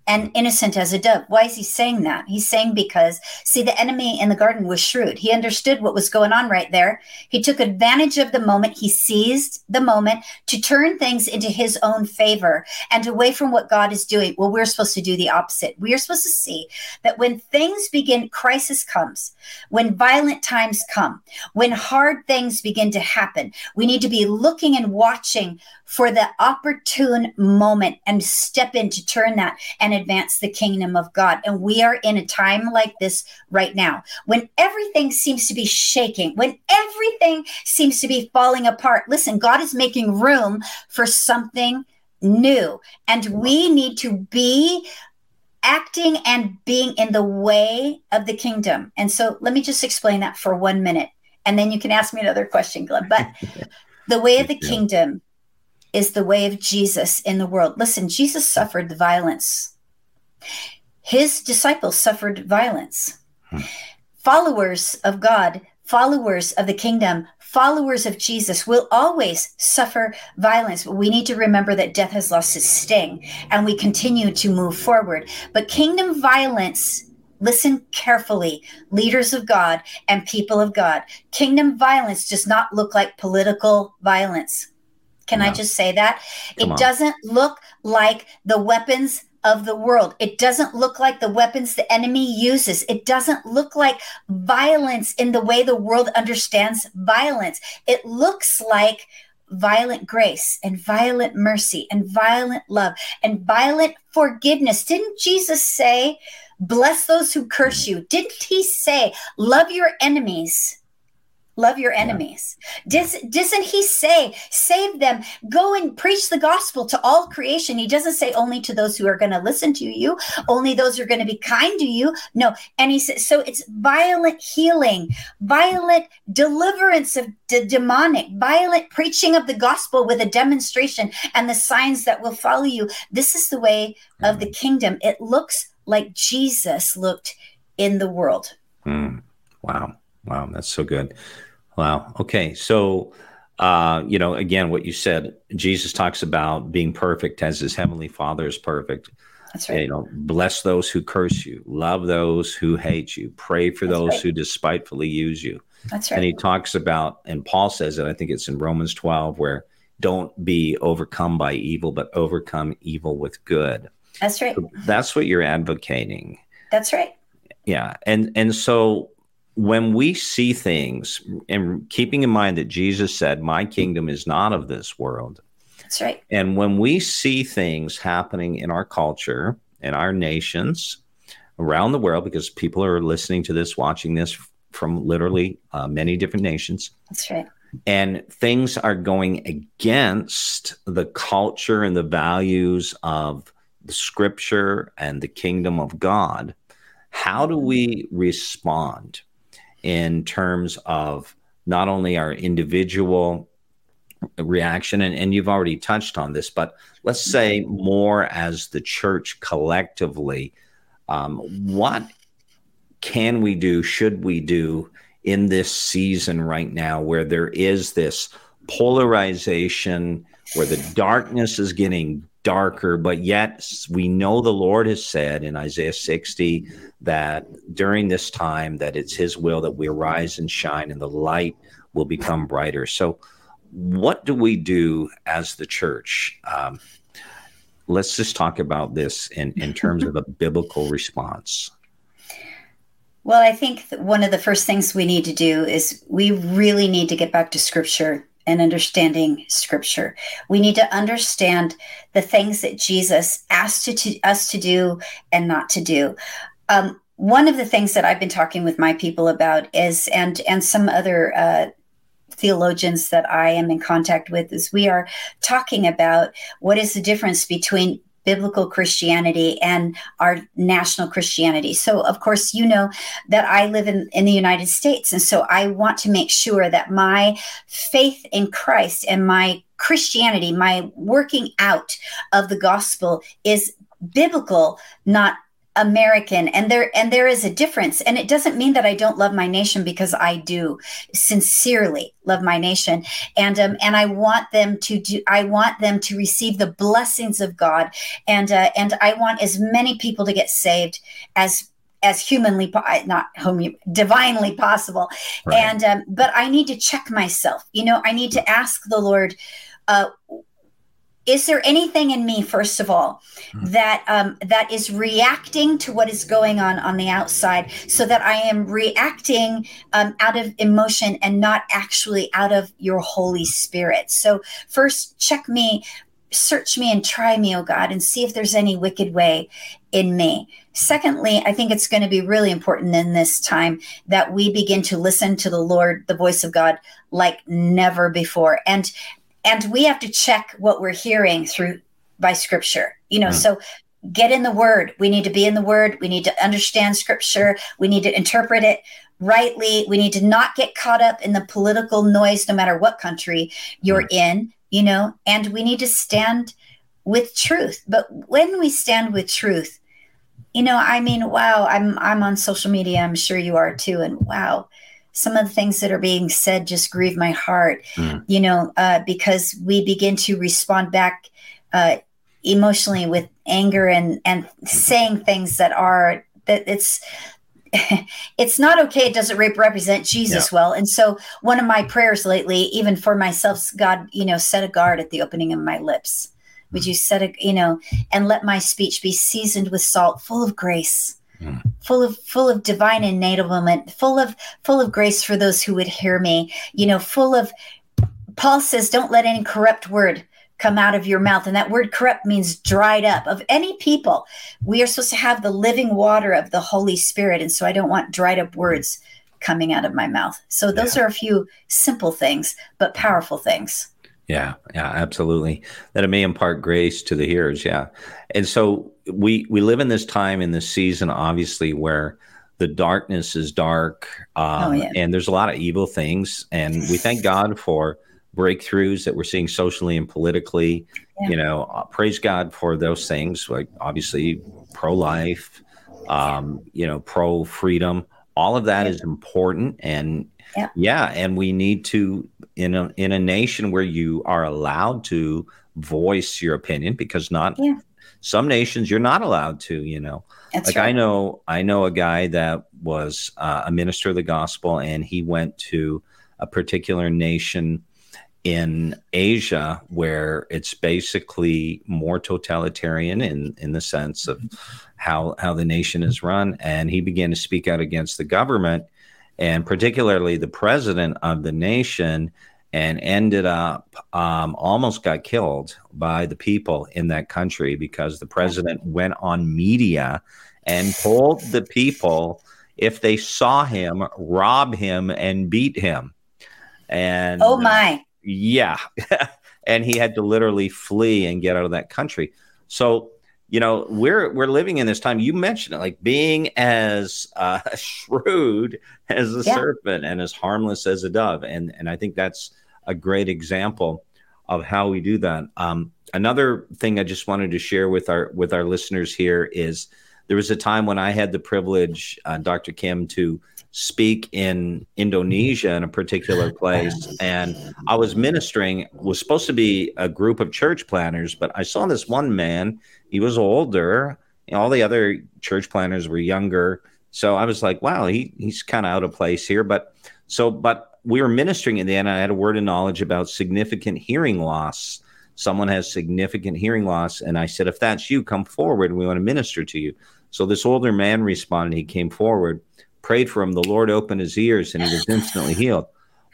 and innocent as a dove. Why is he saying that? He's saying because, see, the enemy in the garden was shrewd. He understood what was going on right there. He took advantage of the moment. He seized the moment to turn things into his own favor and away from what God is doing. Well, we're supposed to do the opposite. We are supposed to see that when things begin, crisis comes, when violent times come, when hard things begin to happen, we need to be looking and watching for the opportune moment and step in to turn that and advance the kingdom of God. And we are in a time like this right now when everything seems to be shaking, when everything seems to be falling apart. Listen, God is making room for something new, and we need to be acting and being in the way of the kingdom. And so let me just explain that for one minute. And then you can ask me another question, Glenn. But the way of the kingdom is the way of Jesus in the world. Listen, Jesus suffered the violence. His disciples suffered violence. Hmm. Followers of God, followers of the kingdom, followers of Jesus will always suffer violence. We need to remember that death has lost its sting and we continue to move forward. But kingdom violence Listen carefully, leaders of God and people of God. Kingdom violence does not look like political violence. Can no. I just say that? Come it on. doesn't look like the weapons of the world. It doesn't look like the weapons the enemy uses. It doesn't look like violence in the way the world understands violence. It looks like violent grace and violent mercy and violent love and violent forgiveness. Didn't Jesus say, Bless those who curse you? Didn't he say, Love your enemies? Love your enemies. Does, doesn't he say save them? Go and preach the gospel to all creation. He doesn't say only to those who are going to listen to you only those who are going to be kind to you. No and he says so it's violent healing violent deliverance of the demonic violent preaching of the gospel with a demonstration and the signs that will follow you. This is the way of the kingdom. It looks like jesus looked in the world. Mm. wow. Wow. That's so good Wow. Okay. So, uh, you know, again, what you said, Jesus talks about being perfect as his heavenly Father is perfect. That's right. You know, bless those who curse you, love those who hate you, pray for That's those right. who despitefully use you. That's right. And he talks about, and Paul says it, I think it's in Romans 12, where don't be overcome by evil, but overcome evil with good. That's right. So that's what you're advocating. That's right. Yeah. And and so when we see things, and keeping in mind that Jesus said, My kingdom is not of this world. That's right. And when we see things happening in our culture, in our nations, around the world, because people are listening to this, watching this from literally uh, many different nations. That's right. And things are going against the culture and the values of the scripture and the kingdom of God. How do we respond? In terms of not only our individual reaction, and, and you've already touched on this, but let's say more as the church collectively, um, what can we do, should we do in this season right now where there is this polarization, where the darkness is getting darker, but yet we know the Lord has said in Isaiah 60 that during this time that it's his will that we arise and shine and the light will become brighter. So what do we do as the church? Um, let's just talk about this in, in terms of a biblical response. Well, I think one of the first things we need to do is we really need to get back to scripture and understanding scripture. We need to understand the things that Jesus asked to, to, us to do and not to do. Um, one of the things that I've been talking with my people about is, and and some other uh, theologians that I am in contact with, is we are talking about what is the difference between biblical Christianity and our national Christianity. So, of course, you know that I live in, in the United States. And so I want to make sure that my faith in Christ and my Christianity, my working out of the gospel is biblical, not American and there and there is a difference. And it doesn't mean that I don't love my nation because I do sincerely love my nation. And um, and I want them to do I want them to receive the blessings of God. And uh, and I want as many people to get saved as as humanly not home divinely possible. Right. and um, but I need to check myself. You know I need to ask the Lord uh, is there anything in me first of all mm-hmm. that um, that is reacting to what is going on on the outside so that i am reacting um, out of emotion and not actually out of your holy spirit so first check me search me and try me, oh God, and see if there's any wicked way in me. Secondly, I think it's going to be really important in this time that we begin to listen to the Lord, the voice of God, like never before. And and we have to check what we're hearing through by scripture you know mm. so get in the word. We need to be in the word. We need to understand scripture. We need to interpret it rightly. We need to not get caught up in the political noise no matter what country you're mm. in you know and we need to stand with truth. But when we stand with truth you know i mean wow i'm i'm on social media. I'm sure you are too. And wow some of the things that are being said just grieve my heart, mm. you know, uh, because we begin to respond back uh, emotionally with anger and and saying things that are that it's it's not okay. It doesn't represent Jesus yeah. well. And so one of my prayers lately, even for myself, God, you know, set a guard at the opening of my lips. Would mm. you set a, you know, and let my speech be seasoned with salt, full of grace, mm. full of full of divine enablement, full of full of grace for those who would hear me. You know, full of Paul says, "Don't let any corrupt word." come out of your mouth. And that word corrupt means dried up. Of any people, we are supposed to have the living water of the Holy Spirit. And so I don't want dried up words coming out of my mouth. So those yeah. are a few simple things, but powerful things. Yeah, yeah, absolutely. That it may impart grace to the hearers. Yeah, and so we we live in this time in this season, obviously, where the darkness is dark, um, oh, yeah. and there's a lot of evil things, and we thank God for breakthroughs that we're seeing socially and politically. Yeah. You know, uh, praise God for those things, like obviously pro life, um, you know, pro freedom. All of that yeah. is important, and yeah. yeah, and we need to in a in a nation where you are allowed to voice your opinion because not yeah. Some nations you're not allowed to, you know. That's like right. I know I know a guy that was uh, a minister of the gospel and he went to a particular nation in Asia where it's basically more totalitarian in in the sense of how how the nation is run and he began to speak out against the government and particularly the president of the nation, and ended up um, almost got killed by the people in that country because the president went on media and told the people if they saw him, rob him and beat him. And oh my, yeah, and he had to literally flee and get out of that country. So you know we're we're living in this time you mentioned it like being as uh, shrewd as a yeah. serpent and as harmless as a dove and and i think that's a great example of how we do that um, another thing i just wanted to share with our with our listeners here is there was a time when i had the privilege uh, dr kim to speak in Indonesia in a particular place. And I was ministering, was supposed to be a group of church planners, but I saw this one man. He was older. All the other church planners were younger. So I was like, wow, he, he's kind of out of place here. But so, but we were ministering in the end. I had a word of knowledge about significant hearing loss. Someone has significant hearing loss. And I said, if that's you, come forward. We want to minister to you. So this older man responded. He came forward prayed for him, the Lord opened his ears and he was instantly healed.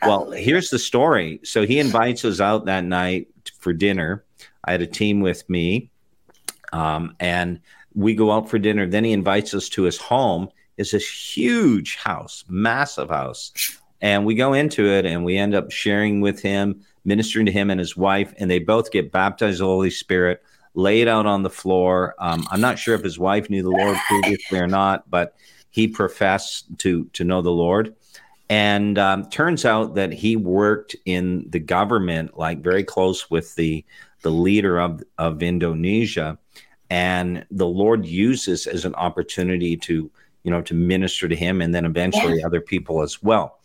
Well, here's the story. So he invites us out that night for dinner. I had a team with me, um, and we go out for dinner. Then he invites us to his home. It's this huge house, massive house, and we go into it and we end up sharing with him, ministering to him and his wife, and they both get baptized the Holy Spirit. Laid out on the floor. Um, I'm not sure if his wife knew the Lord previously or not, but he professed to to know the Lord. And um, turns out that he worked in the government, like very close with the the leader of of Indonesia, and the Lord uses as an opportunity to you know to minister to him, and then eventually yeah. other people as well.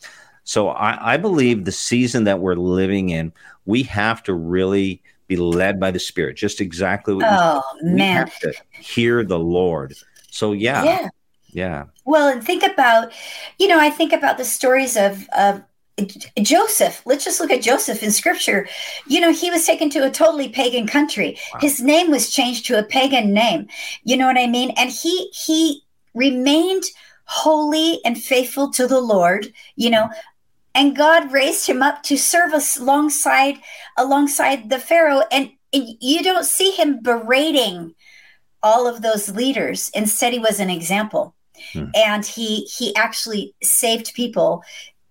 So I, I believe the season that we're living in, we have to really be led by the Spirit. Just exactly what oh, you man. have to hear the Lord. So yeah, yeah, yeah. Well, and think about, you know, I think about the stories of of Joseph. Let's just look at Joseph in scripture. You know, he was taken to a totally pagan country. Wow. His name was changed to a pagan name. You know what I mean? And he he remained holy and faithful to the Lord, you know, and God raised him up to serve us alongside alongside the Pharaoh and, and you don't see him berating all of those leaders. Instead, he was an example hmm. and he he actually saved people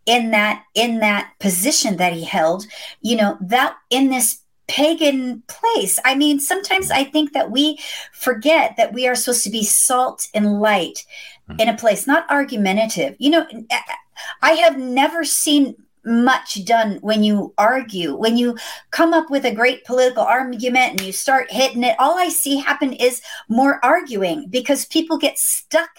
in that in that position that he held you know that in this pagan place i mean sometimes i think that we forget that we are supposed to be salt and light hmm. in a place not argumentative you know i have never seen much done when you argue. When you come up with a great political argument and you start hitting it all i see happen is more arguing because people get stuck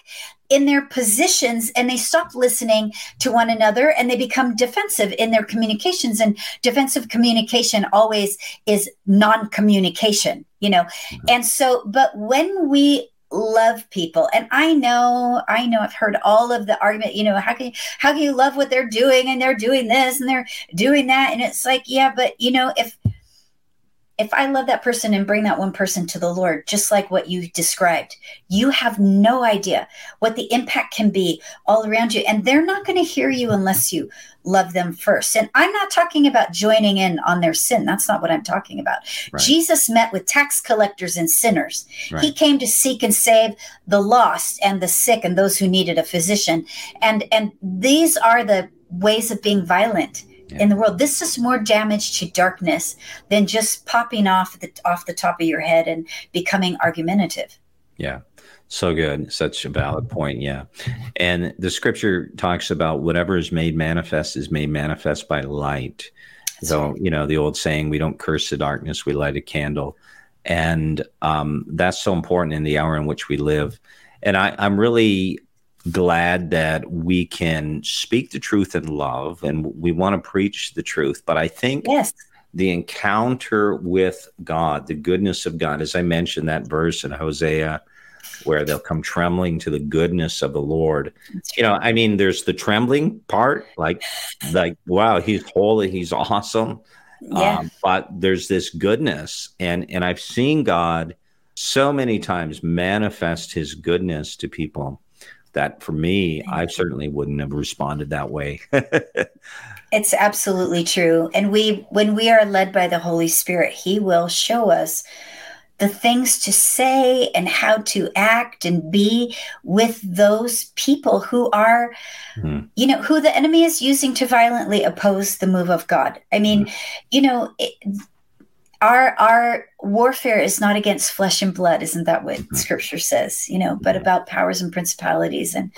in their positions and they stop listening to one another and they become defensive in their communications. And defensive communication always is non-communication you know? Mm-hmm. and so but when we love people. And i know i know i've heard all of the argument you know how can you how can you love what they're doing and they're doing this and they're doing that? And it's like yeah but you know if if I love that person and bring that one person to the Lord, just like what you described, you have no idea what the impact can be all around you. And they're not going to hear you unless you love them first. And I'm not talking about joining in on their sin. That's not what I'm talking about. Right. Jesus met with tax collectors and sinners. Right. He came to seek and save the lost and the sick and those who needed a physician. And and these are the ways of being violent yeah. in the world. This is more damage to darkness than just popping off the off the top of your head and becoming argumentative. Yeah. So good. Such a valid point. Yeah. And the scripture talks about whatever is made manifest is made manifest by light. That's so, right. you know, the old saying, we don't curse the darkness, we light a candle. And um, that's so important in the hour in which we live. And I, I'm really glad that we can speak the truth in love and we want to preach the truth. But I think yes. the encounter with God, the goodness of God, as I mentioned that verse in Hosea, where they'll come trembling to the goodness of the Lord. You know, I mean, there's the trembling part, like, like, wow, he's holy, he's awesome. Yeah. Um, but there's this goodness, and and I've seen God so many times manifest His goodness to people that for me, I certainly wouldn't have responded that way. it's absolutely true. And we, when we are led by the Holy Spirit, He will show us the things to say and how to act and be with those people who are, mm-hmm. you know, who the enemy is using to violently oppose the move of God. I mean, mm-hmm. you know, it, our our warfare is not against flesh and blood isn't that what mm-hmm. scripture says you know but about powers and principalities and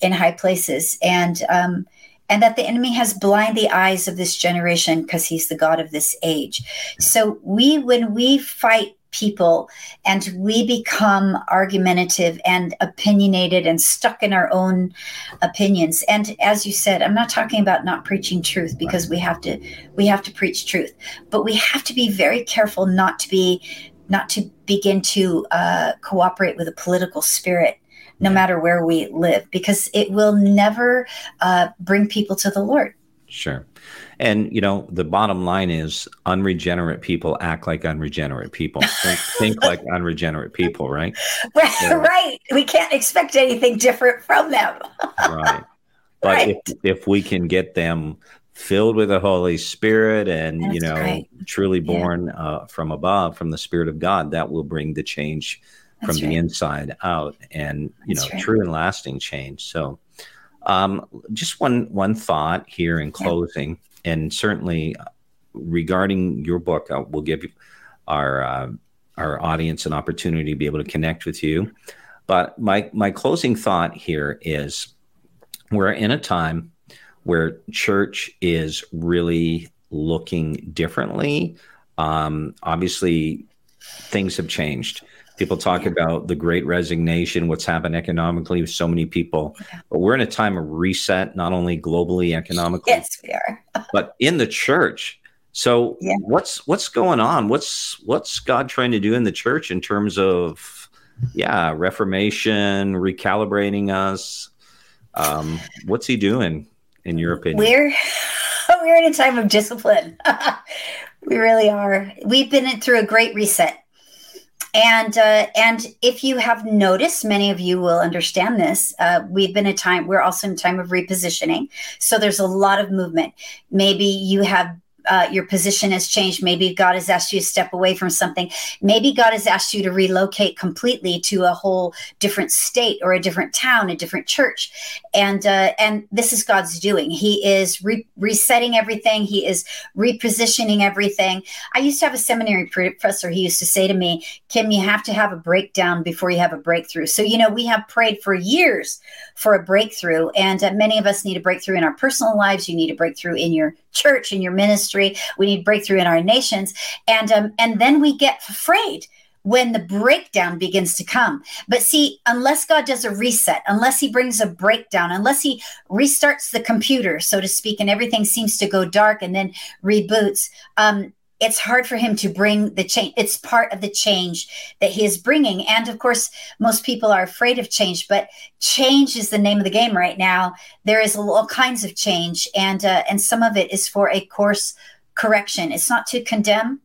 in high places. And um and that the enemy has blind the eyes of this generation because he's the god of this age. So we when we fight people and we become argumentative and opinionated and stuck in our own opinions. And as you said i'm not talking about not preaching truth because we have to we have to preach truth. But we have to be very careful not to be not to begin to uh, cooperate with a political spirit no matter where we live because it will never uh, bring people to the lord. Sure and you know, the bottom line is unregenerate people act like unregenerate people, think, think like unregenerate people, right? Right, so, right. We can't expect anything different from them. right. But right. if if we can get them filled with the Holy Spirit and That's you know right. truly born yeah. uh, from above, from the Spirit of God, that will bring the change That's from right. the inside out, and you That's know, true and lasting change. So, um, just one one thought here in closing. Yeah and certainly regarding your book, we'll give our uh, our audience an opportunity to be able to connect with you. But my my closing thought here is we're in a time where church is really looking differently. Um, obviously, things have changed. People talk yeah. about the great resignation, what's happened economically with so many people. Yeah. But we're in a time of reset, not only globally, economically. Yes, we are. but in the church. So yeah. what's what's going on? What's what's God trying to do in the church in terms of yeah, reformation, recalibrating us? Um, what's he doing in your opinion? We're we're in a time of discipline. we really are. We've been through a great reset and uh, and if you have noticed, many of you will understand this. Uh, we've been a time. We're also in a time of repositioning. So there's a lot of movement. Maybe you have uh, your position has changed. Maybe God has asked you to step away from something. Maybe God has asked you to relocate completely to a whole different state or a different town, a different church. And uh, and this is God's doing. He is re- resetting everything. He is repositioning everything. I used to have a seminary professor. He used to say to me, "Kim, you have to have a breakdown before you have a breakthrough." So you know, we have prayed for years for a breakthrough, and uh, many of us need a breakthrough in our personal lives. You need a breakthrough in your church, in your ministry. We need breakthrough in our nations, and um, and then we get afraid when the breakdown begins to come. But see, unless God does a reset, unless He brings a breakdown, unless He restarts the computer, so to speak, and everything seems to go dark and then reboots, um, it's hard for him to bring the change. It's part of the change that he is bringing. And of course, most people are afraid of change, but change is the name of the game right now. There is all kinds of change, and uh, and some of it is for a course correction. It's not to condemn,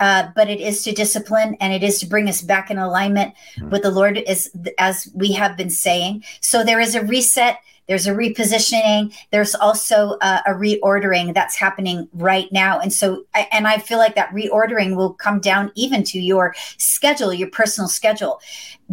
uh, but it is to discipline and it is to bring us back in alignment mm-hmm. with the Lord, as as we have been saying. So there is a reset there's a repositioning. There's also a, a reordering that's happening right now. And so, and I feel like that reordering will come down even to your schedule, your personal schedule.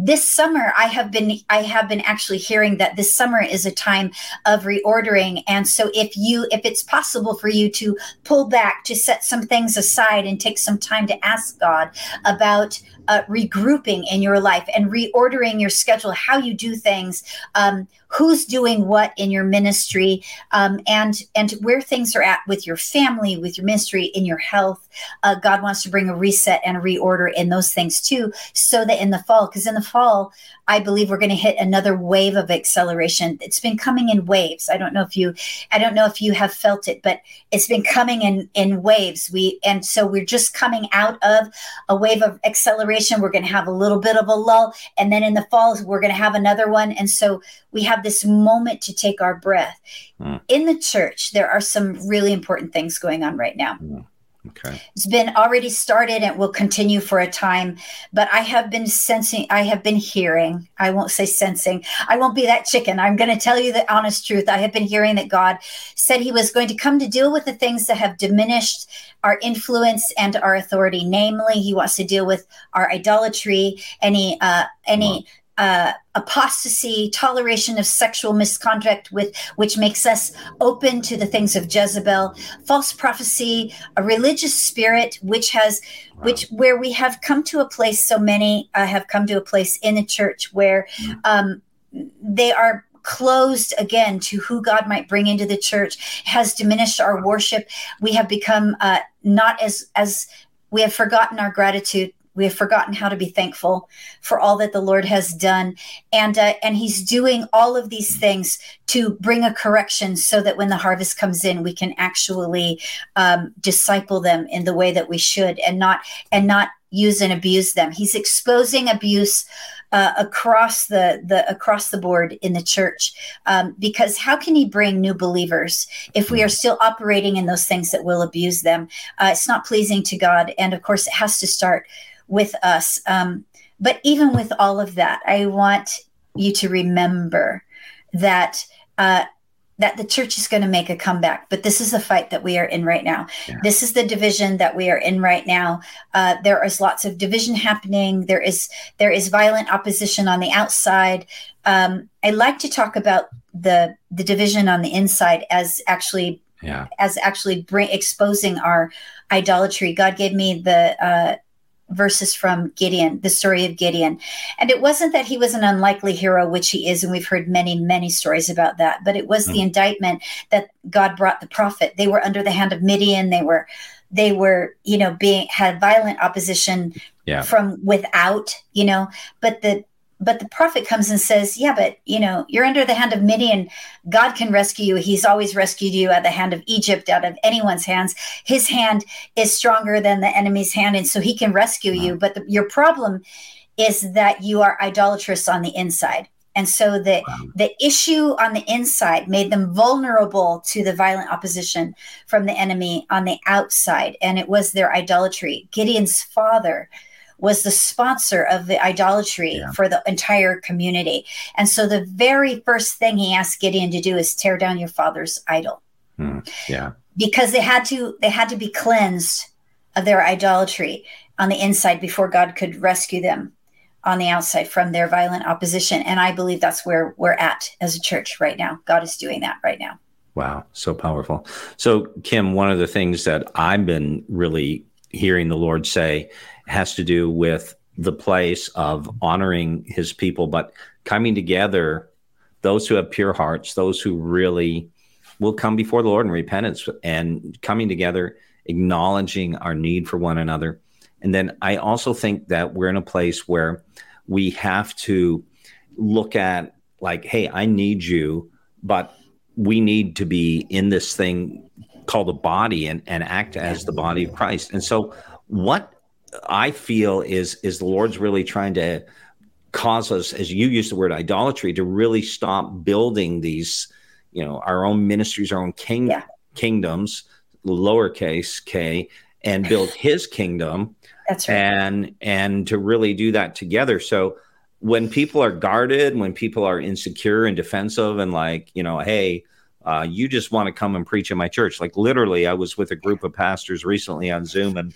This summer, I have been, I have been actually hearing that this summer is a time of reordering. And so if you, if it's possible for you to pull back, to set some things aside and take some time to ask God about uh, regrouping in your life and reordering your schedule, how you do things, um, who's doing what in your ministry, um, and and where things are at with your family, with your ministry, in your health. Uh, God wants to bring a reset and a reorder in those things too, so that in the fall, because in the fall, I believe we're going to hit another wave of acceleration. It's been coming in waves. I don't know if you, I don't know if you have felt it, but it's been coming in in waves. We and so we're just coming out of a wave of acceleration. We're going to have a little bit of a lull, and then in the fall we're going to have another one. And so we have this moment to take our breath. Mm. In the church, there are some really important things going on right now. Mm. Okay. It's been already started and will continue for a time, but I have been sensing, I have been hearing, I won't say sensing, I won't be that chicken. I'm going to tell you the honest truth. I have been hearing that God said he was going to come to deal with the things that have diminished our influence and our authority. Namely, he wants to deal with our idolatry, any, uh, any, uh, apostasy, toleration of sexual misconduct, with which makes us open to the things of Jezebel, false prophecy, a religious spirit, which has, wow. which where we have come to a place. So many uh, have come to a place in the church where mm. um, they are closed again to who God might bring into the church has diminished our worship. We have become uh, not as as we have forgotten our gratitude we have forgotten how to be thankful for all that the Lord has done, and uh, and He's doing all of these things to bring a correction, so that when the harvest comes in, we can actually um, disciple them in the way that we should, and not and not use and abuse them. He's exposing abuse uh, across the the across the board in the church um, because how can he bring new believers if we are still operating in those things that will abuse them? Uh, it's not pleasing to God, and of course, it has to start with us. Um, but even with all of that, I want you to remember that uh, that the church is going to make a comeback. But this is the fight that we are in right now. Yeah. This is the division that we are in right now. Uh, there is lots of division happening. There is there is violent opposition on the outside. Um, I like to talk about the the division on the inside as actually yeah. as actually bring, exposing our idolatry. God gave me the uh, verses from Gideon, the story of Gideon. And it wasn't that he was an unlikely hero, which he is, and we've heard many, many stories about that, but it was mm. the indictment that God brought the prophet. They were under the hand of Midian. They were they were, you know, being had violent opposition yeah. from without, you know, but the but the prophet comes and says, Yeah, but you know, you're under the hand of Midian. God can rescue you. He's always rescued you at the hand of Egypt, out of anyone's hands. His hand is stronger than the enemy's hand, and so he can rescue wow. you. But the, your problem is that you are idolatrous on the inside. And so the wow. the issue on the inside made them vulnerable to the violent opposition from the enemy on the outside. And it was their idolatry. Gideon's father was the sponsor of the idolatry yeah. for the entire community. And so the very first thing he asked Gideon to do is tear down your father's idol. Hmm. Yeah. Because they had to they had to be cleansed of their idolatry on the inside before God could rescue them on the outside from their violent opposition. And I believe that's where we're at as a church right now. God is doing that right now. Wow, so powerful. So, Kim, one of the things that I've been really hearing the Lord say has to do with the place of honoring his people, but coming together, those who have pure hearts, those who really will come before the Lord in repentance and coming together, acknowledging our need for one another. And then I also think that we're in a place where we have to look at, like, hey, I need you, but we need to be in this thing called a body and, and act as the body of Christ. And so, what I feel is is the Lord's really trying to cause us, as you use the word idolatry, to really stop building these, you know, our own ministries, our own king, yeah. kingdoms, lowercase k, and build his kingdom. That's right. And and to really do that together. So when people are guarded, when people are insecure and defensive and like, you know, hey, uh, you just want to come and preach in my church. Like literally, I was with a group of pastors recently on Zoom, and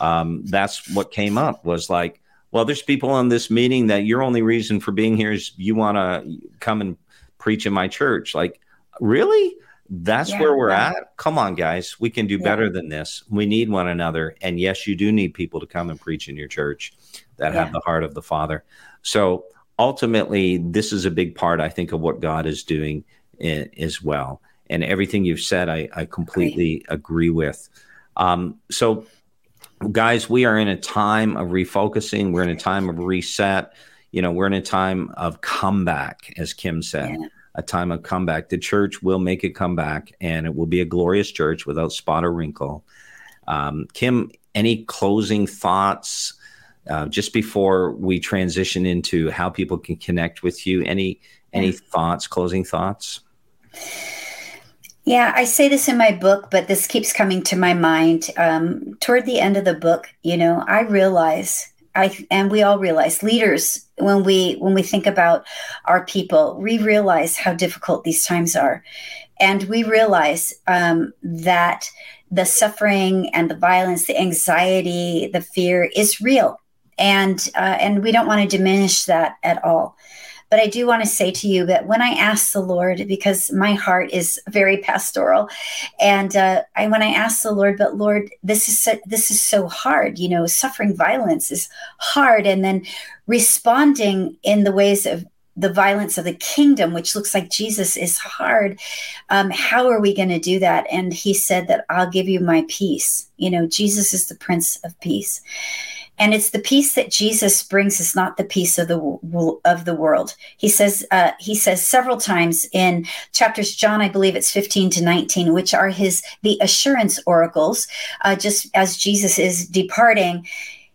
um, that's what came up was like, well, there's people in this meeting that your only reason for being here is you want to come and preach in my church. Like, really? That's yeah, where we're yeah. at. Come on, guys. We can do yeah. better than this. We need one another. And yes, you do need people to come and preach in your church that have the heart of the Father. So ultimately, this is a big part, I think, of what God is doing in, as well. And everything you've said, I, I completely Great. agree with. Um, so, guys, we are in a time of refocusing. We're in a time of reset. You know, we're in a time of comeback, as Kim said a time of comeback. The church will make a comeback and it will be a glorious church without spot or wrinkle. Um, Kim, any closing thoughts uh, just before we transition into how people can connect with you? Any any thoughts, closing thoughts? Yeah, I say this in my book, but this keeps coming to my mind. Um, toward the end of the book, you know, I realize I and we all realize leaders when we when we think about our people, we realize how difficult these times are, and we realize um, that the suffering and the violence, the anxiety, the fear is real, and uh, and we don't want to diminish that at all. But I do want to say to you that when I ask the Lord, because my heart is very pastoral, and uh, I when I ask the Lord, but Lord, this is so, this is so hard. You know, suffering violence is hard, and then responding in the ways of the violence of the kingdom, which looks like Jesus, is hard. Um, how are we going to do that? And he said that I'll give you my peace. You know, Jesus is the Prince of Peace and it's the peace that Jesus brings is not the peace of the of the world. He says uh, he says several times in chapters John, I believe it's fifteen to nineteen, which are his the assurance oracles. Uh, just as Jesus is departing,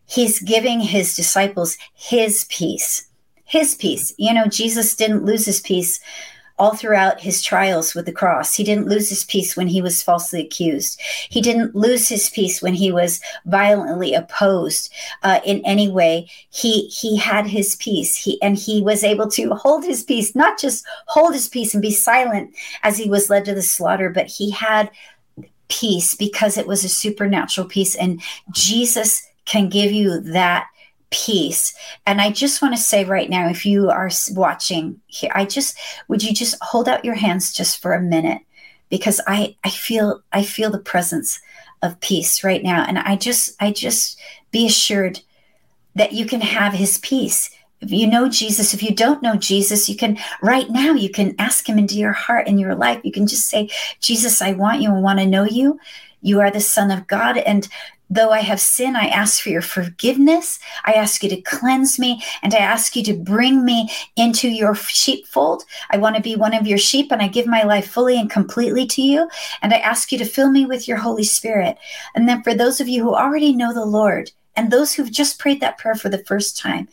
he's giving his disciples his peace, his peace. You know, Jesus didn't lose his peace all throughout his trials with the cross. He didn't lose his peace when he was falsely accused. He didn't lose his peace when he was violently opposed uh, in any way. He he had his peace. He and he was able to hold his peace, not just hold his peace and be silent as he was led to the slaughter, but he had peace because it was a supernatural peace. And Jesus can give you that peace. And I just want to say right now, if you are watching here, I just would you just hold out your hands just for a minute because I I feel I feel the presence of peace right now, and I just I just be assured that you can have His peace. If you know Jesus, if you don't know Jesus, you can right now you can ask Him into your heart and your life. You can just say, Jesus, I want you. I want to know you. You are the Son of God, and Though I have sinned, I ask for your forgiveness. I ask you to cleanse me and I ask you to bring me into your sheepfold. I want to be one of your sheep and I give my life fully and completely to you. And I ask you to fill me with your Holy Spirit. And then for those of you who already know the Lord and those who've just prayed that prayer for the first time,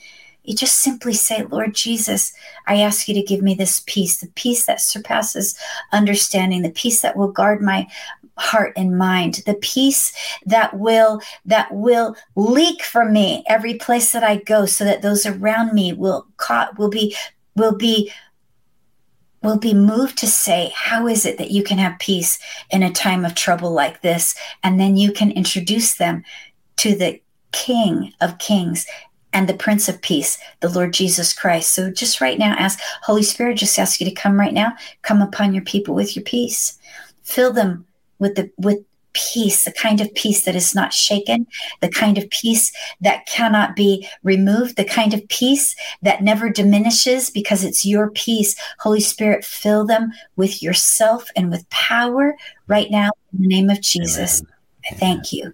you just simply say, Lord Jesus, I ask you to give me this peace, the peace that surpasses understanding, the peace that will guard my heart and mind the peace that will that will leak from me every place that i go so that those around me will caught will be will be will be moved to say how is it that you can have peace in a time of trouble like this and then you can introduce them to the king of kings and the Prince of Peace, the Lord Jesus Christ. So just right now, ask Holy Spirit, just ask you to come right now, come upon your people with your peace. Fill them with the with peace, the kind of peace that is not shaken, the kind of peace that cannot be removed, the kind of peace that never diminishes because it's your peace. Holy Spirit, fill them with yourself and with power right now in the name of Jesus. Amen. I thank you.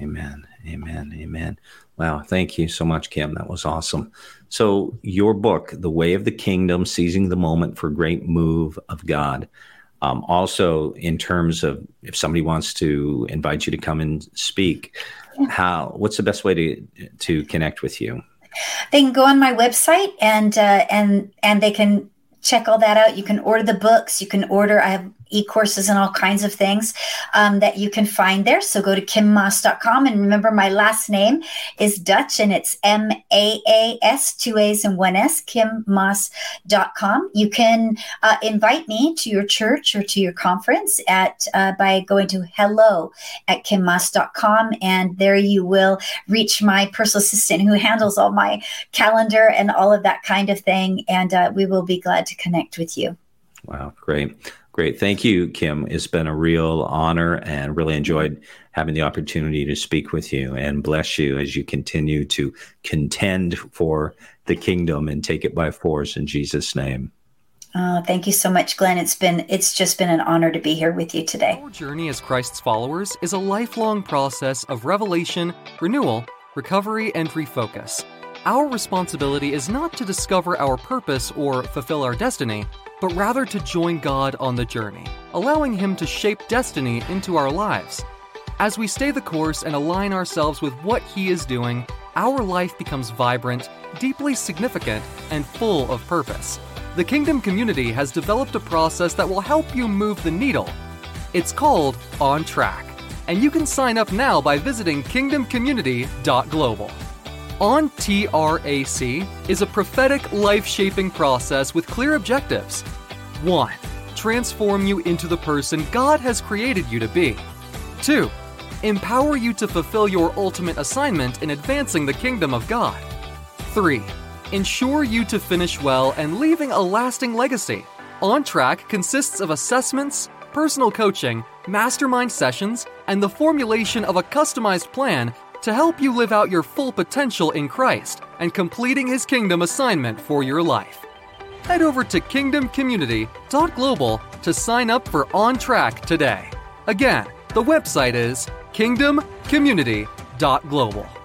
Amen. Amen. Amen. Wow. Thank you so much, Kim. That was awesome. So, your book, The Way of the Kingdom Seizing the Moment for Great Move of God. Um, also, in terms of if somebody wants to invite you to come and speak, how what's the best way to to connect with you? They can go on my website and uh, and and they can check all that out. You can order the books. You can order. I have e courses and all kinds of things um, that you can find there. So go to kimmaas.com. And remember, my last name is Dutch and it's M A A S, two A's and one S, kimmaas.com. You can uh, invite me to your church or to your conference at uh, by going to hello at kimmaas.com. And there you will reach my personal assistant who handles all my calendar and all of that kind of thing. And uh, we will be glad to connect with you. Wow, great. Great. Thank you, Kim. It's been a real honor and really enjoyed having the opportunity to speak with you and bless you as you continue to contend for the kingdom and take it by force in Jesus' name. Oh, thank you so much, Glenn. It's been it's just been an honor to be here with you today. Our journey as Christ's followers is a lifelong process of revelation, renewal, recovery, and refocus. Our responsibility is not to discover our purpose or fulfill our destiny, but rather to join God on the journey, allowing Him to shape destiny into our lives. As we stay the course and align ourselves with what He is doing, our life becomes vibrant, deeply significant, and full of purpose. The Kingdom community has developed a process that will help you move the needle. It's called On Track, and you can sign up now by visiting kingdomcommunity.global. On TRAC is a prophetic life shaping process with clear objectives. 1. Transform you into the person God has created you to be. 2. Empower you to fulfill your ultimate assignment in advancing the kingdom of God. 3. Ensure you to finish well and leaving a lasting legacy. On Track consists of assessments, personal coaching, mastermind sessions, and the formulation of a customized plan to help you live out your full potential in Christ and completing His kingdom assignment for your life. Head over to kingdomcommunity.global to sign up for On Track today. Again, the website is kingdomcommunity.global.